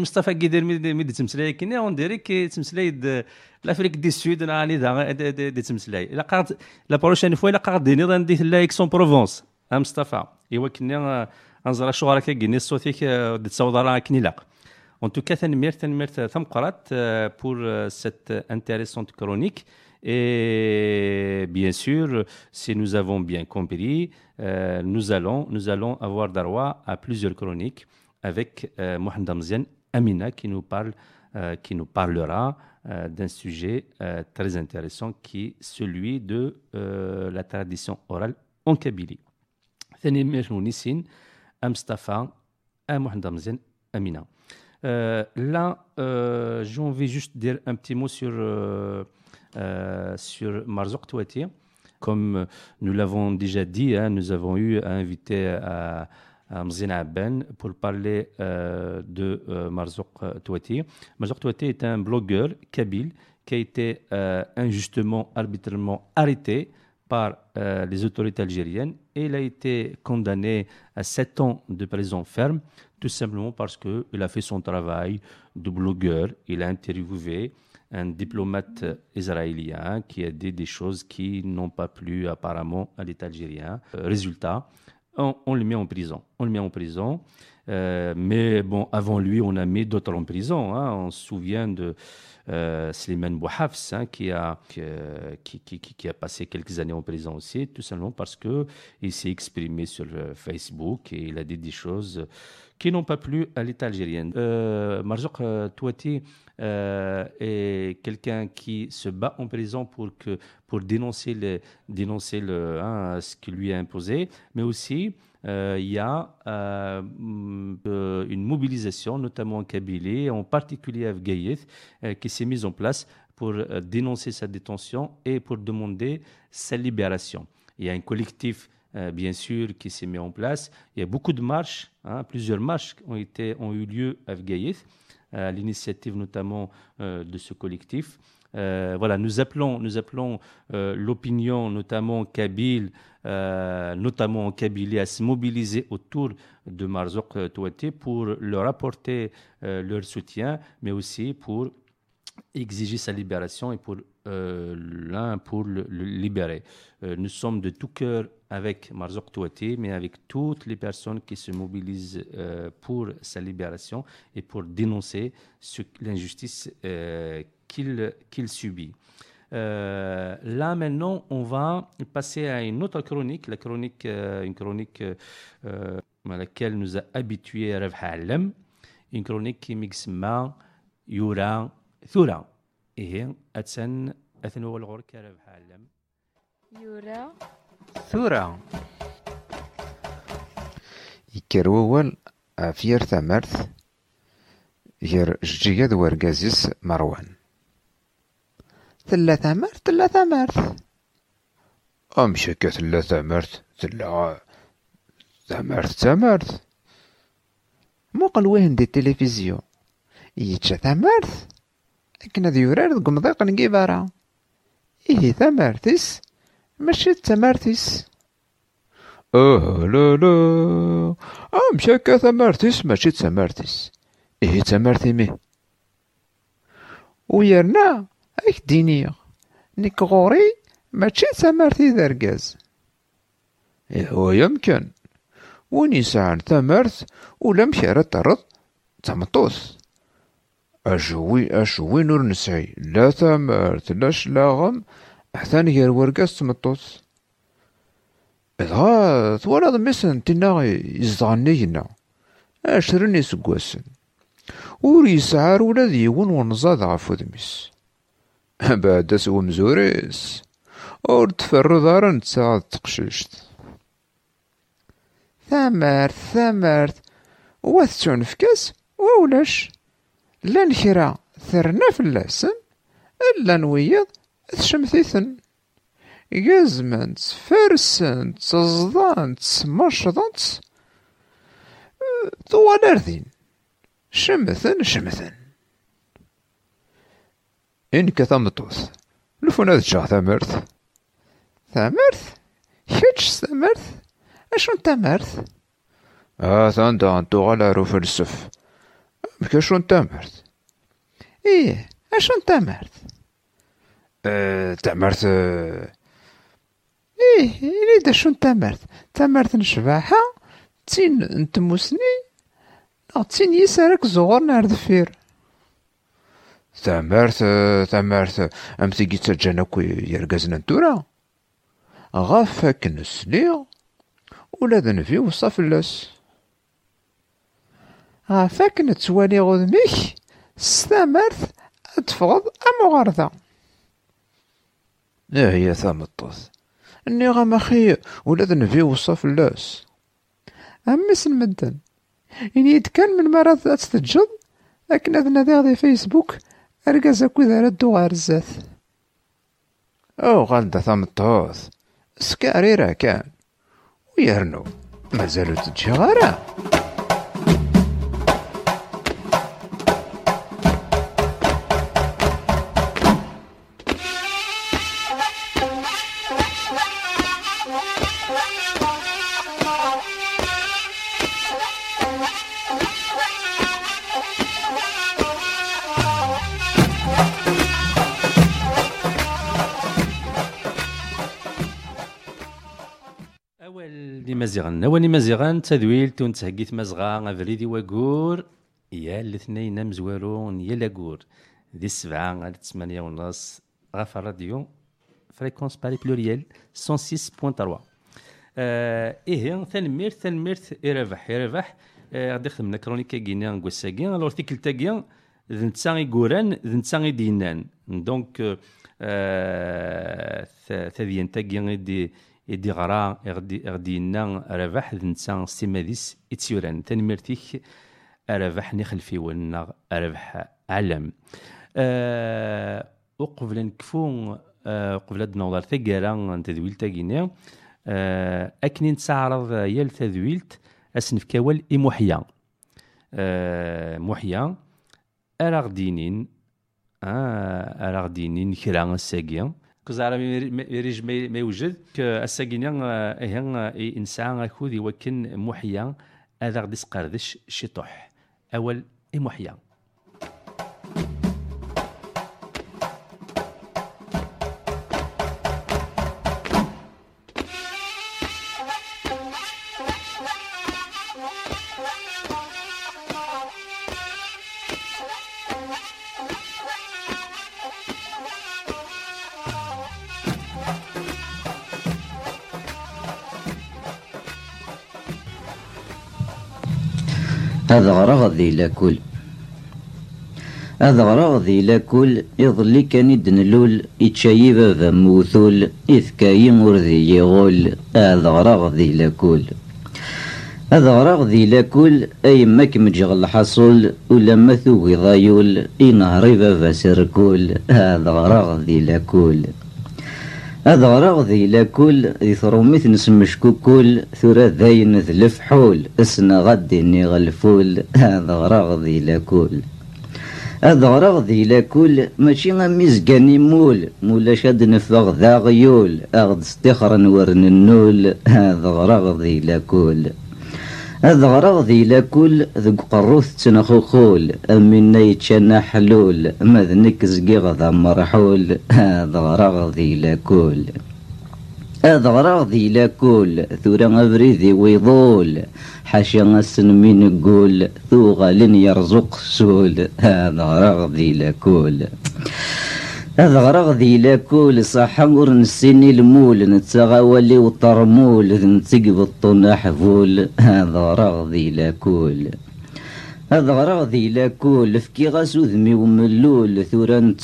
مصطفى كيدير دير مي تمسلاي كيني أون ديريك تمسلاي لافريك دي سود راني دا دي تمسلاي إلا قرات لا بروشين فوا إلا قرات ديني غندي لا إكس اون بروفونس مصطفى؟ إيوا كني غنزرا شو راك كيني آه، صوتيك تصاوض راه كني لاق. ثاني ميرت ثاني ميرت ثم قرات بور سيت انتيريسونت كرونيك Et bien sûr, si nous avons bien compris, euh, nous, allons, nous allons avoir droit à plusieurs chroniques avec euh, Mohamed Amzian Amina qui nous, parle, euh, qui nous parlera euh, d'un sujet euh, très intéressant qui est celui de euh, la tradition orale en Kabylie. Là, euh, j'ai envie juste de dire un petit mot sur, euh, euh, sur Marzouk Touati. Comme euh, nous l'avons déjà dit, hein, nous avons eu à inviter à, à Mzina Abben pour parler euh, de euh, Marzouk Touati. Marzouk Touati est un blogueur kabyle qui a été euh, injustement, arbitrairement arrêté par euh, les autorités algériennes et il a été condamné à 7 ans de prison ferme tout simplement parce qu'il a fait son travail de blogueur. Il a interviewé un diplomate israélien qui a dit des choses qui n'ont pas plu apparemment à l'État algérien. Euh, résultat, on, le met en prison. On le met en prison. Euh, mais bon, avant lui, on a mis d'autres en prison. hein. On se souvient de euh, Slimane Bouhafs, hein, qui, a, euh, qui, a passé quelques années en prison aussi, tout simplement parce qu'il s'est exprimé sur Facebook et il a dit des choses qui n'ont pas plu à l'État algérien. Euh, Marzouk Touati euh, est quelqu'un qui se bat en prison pour, que, pour dénoncer, le, dénoncer le, hein, ce qui lui est imposé, mais aussi euh, il y a euh, une mobilisation, notamment en Kabylie, en particulier à Gaïeth, euh, qui s'est mise en place pour dénoncer sa détention et pour demander sa libération. Il y a un collectif, bien sûr, qui s'est mis en place. Il y a beaucoup de marches, hein, plusieurs marches ont, été, ont eu lieu à Gaïeth, à l'initiative notamment euh, de ce collectif. Euh, voilà, nous appelons, nous appelons euh, l'opinion, notamment kabyle, euh, notamment en à se mobiliser autour de Marzouk euh, Touati pour leur apporter euh, leur soutien, mais aussi pour exiger sa libération et pour euh, l'un pour le, libérer. Euh, nous sommes de tout cœur avec Marzouk Touati, mais avec toutes les personnes qui se mobilisent euh, pour sa libération et pour dénoncer ce- l'injustice qu'il qu'il subit. Là maintenant, on va passer à une autre chronique, la chronique, une chronique à laquelle nous a habitué Rav Halem, une chronique qui m'exma Yura ثورة. إيه أتسن أثنو الغور كرب حالم. يورا ثورة. يكر وول عفير تمرث جير جيد ورقازيس مروان. ثلاثة مرث ثلا تمرث أمشك ثلا تمرث ثلا تمرث تمرث مقل وين دي التلفزيون. يتشا ثمرث ثمرث لكن هذا يورار ذو مضيق نجيبارا إيه ثمرثس ماشي تمارتيس اه لا لا ام شكا تمارتيس ماشي تمارتيس ايه تمارتي مي ويرنا اك دينيا نيك غوري ماشي تمارتي ذرقاز إيه هو يمكن وين يسعن تمارت ولا مشارة ترد تمطوس أجوي أجوي نور نسعي لا تمارت لا شلاغم حتى غير ورقاس تمطوس دغا توالد ميسن تينا يزدغني هنا عشرين يسقواسن ور يسعار ولا ديون ونزاد غف ودميس بعد سو مزوريس ور تفرد راه نتساعد تقششت ثمرت ثمرت وثتون فكاس وولاش لا نكرا ثرنا فلاسن الا نويض تشمثيثن جزمنت فرسنت صزدانت مشضنت طوال أرذين شمثن شمثن إنك ثمطوث لفنا ذجا ثمرث ثمرث كتش ثمرث أشون ثمرث آه ثاندا أنتو غالا رو فلسف مكاشون Porque eu تامرت إيه اشون تامرت آه Uh, tamar-te... إيه إلي دا شون تامرت تامرت نشباحة تين نتموسني نو تين يسارك زغور نار دفير تامرت تامرت أم تيجي تجانا كوي يرقزنا نتورا غاف فاكن السليغ ولا ذنفي وصا فلاس وصف اللاس غافك نتوالي غذميك ستمرت أتفغض أم غرضة لا هي ثامطوث اني غام اخي ولاد نبي وصف اللاس امس المدن إني كان من مرض تتجد لكن هذا نادي غادي فيسبوك ارقز اكو ذا ردو غار الزات او غالدا ثامطوث سكاري راه كان ويرنو مازالو تجي غارة مزيغن نواني مزيغن تذويل تون تهقيت مزغا افريدي وقور يا الاثنين مزوارون يا لاقور دي السبعة على ثمانية ونص غاف الراديو فريكونس باري بلوريال 106.3 آه إيه تنميرت إرابح إرابح آه غادي خدمنا كرونيكا كينا نكوساكي الوغ تيكل تاكيا ذ نتا يقوران ذ نتا يدينان دونك آه ثاديان تاكيا يدي إدي غرا إغدي إغدي رباح ذ نتا سيماديس اتيوران تنمرتيك رباح نخلفي ولنا رباح علم أه وقبل نكفو أه قبل نوضر ثقالا تدويلتا كينا أه أكني نتعرض يال تدويلت أسنف كوال إموحيا أه موحيا أراغدينين دينين آه، أراغدينين دينين الساقيا كزارا ميريج ما يوجد الساقينا إيه إنسان أكود يوكن محيا هذا غدي سقردش شطح أول إموحيا هذا غرغذي لكل. هذا غرغذي لكل إضلي كان يدنلول إتشايب بابا موثول إذ كاي ورذي يغول. هذا غرغذي لكل. هذا غرغذي لكل أي ماك مجغ الحصول ولما ثوغي ضايول إنهري بابا سركول. هذا غرغذي لكل. هذا غراغذي لا كل ذي ثروميث نسمشكو كل ثورة ذاين ذلف حول اسنا غدي ني غلفول هذا غراغذي لا كل هذا لا كل ماشي ميزقان مول. مولا شاد نفغ ذا غيول اغد استخرا ورن النول. هذا غراغذي لا كل هذا غرغ ذي لكل ذق قروث تنخخول أمنا يتشنا حلول ما ذنك زقيغ مرحول. هذا غرغ ذي لكل هذا غرغ ذي لكل ثورا أبريذي ويضول. حاشا غسن من قول ثوغا لن يرزق سول. هذا غرغ ذي لكل. هذا غرغ ذي لاكول صحاور نسيني المول نتغاولي وطرمول نتقب الطناح فول هذا غرغ ذي لاكول هذا غرغ ذي لاكول فكي غاس وذمي وملول ثورا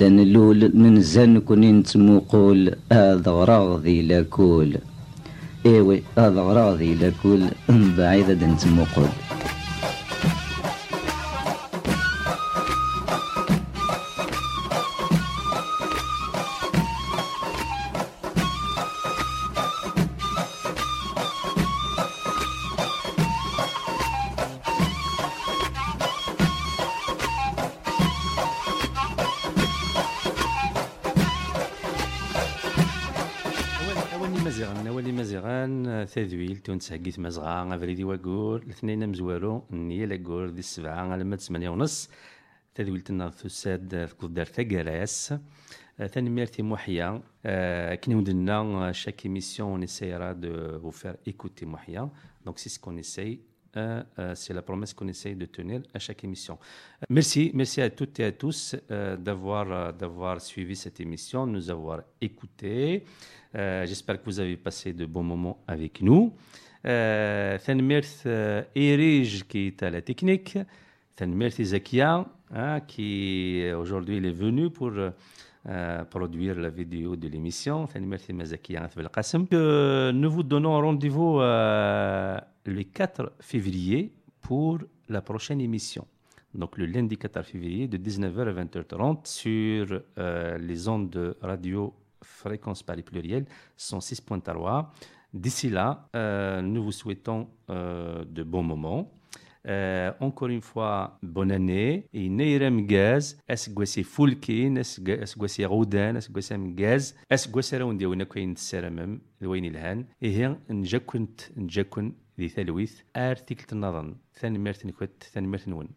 دنلول من زن كوني نتموقول هذا غرغ ذي لاكول إيوي هذا غرغ ذي لاكول بعيدا نتموقول تونس هكيت مزغا أفريدي وقور الاثنين مزوارو نيا لاقور دي السبعة على مد ثمانية ونص تذويل تنا ثساد تقدر تقراس ثاني ميرتي محيا كنا ودنا chaque émission on essaiera de vous faire écouter Mohia donc c'est ce qu'on essaye euh, euh, c'est la promesse qu'on essaye de tenir à chaque émission. Merci, merci à toutes et à tous euh, d'avoir euh, d'avoir suivi cette émission, de nous avoir écoutés. Euh, J'espère que vous avez passé de bons moments avec nous. Euh, Thanmirth euh, Erige qui est à la technique. Thanmirth Zakia hein, qui euh, aujourd'hui est venu pour euh, produire la vidéo de l'émission. Thanmirth Mazakia. Euh, Nous vous donnons rendez-vous euh, le 4 février pour la prochaine émission. Donc le lundi 4 février de 19h à 20h30 sur euh, les ondes de radio fréquence Paris pluriel 106.3. D'ici là, euh, nous vous souhaitons euh, de bons moments. Euh, encore une fois, bonne année. Et Neirem Gaz, Esgwesi Fulkin, Esgwesi Roudan, Esgwesi Gaz, Esgwesi Roundi, Winakwin Seramem, Louin Ilhan. Et hier, Njakunt, Njakun, ذي ثلويث ارتكلت النظن ثاني ميرتن كوت ثاني ميرتن ون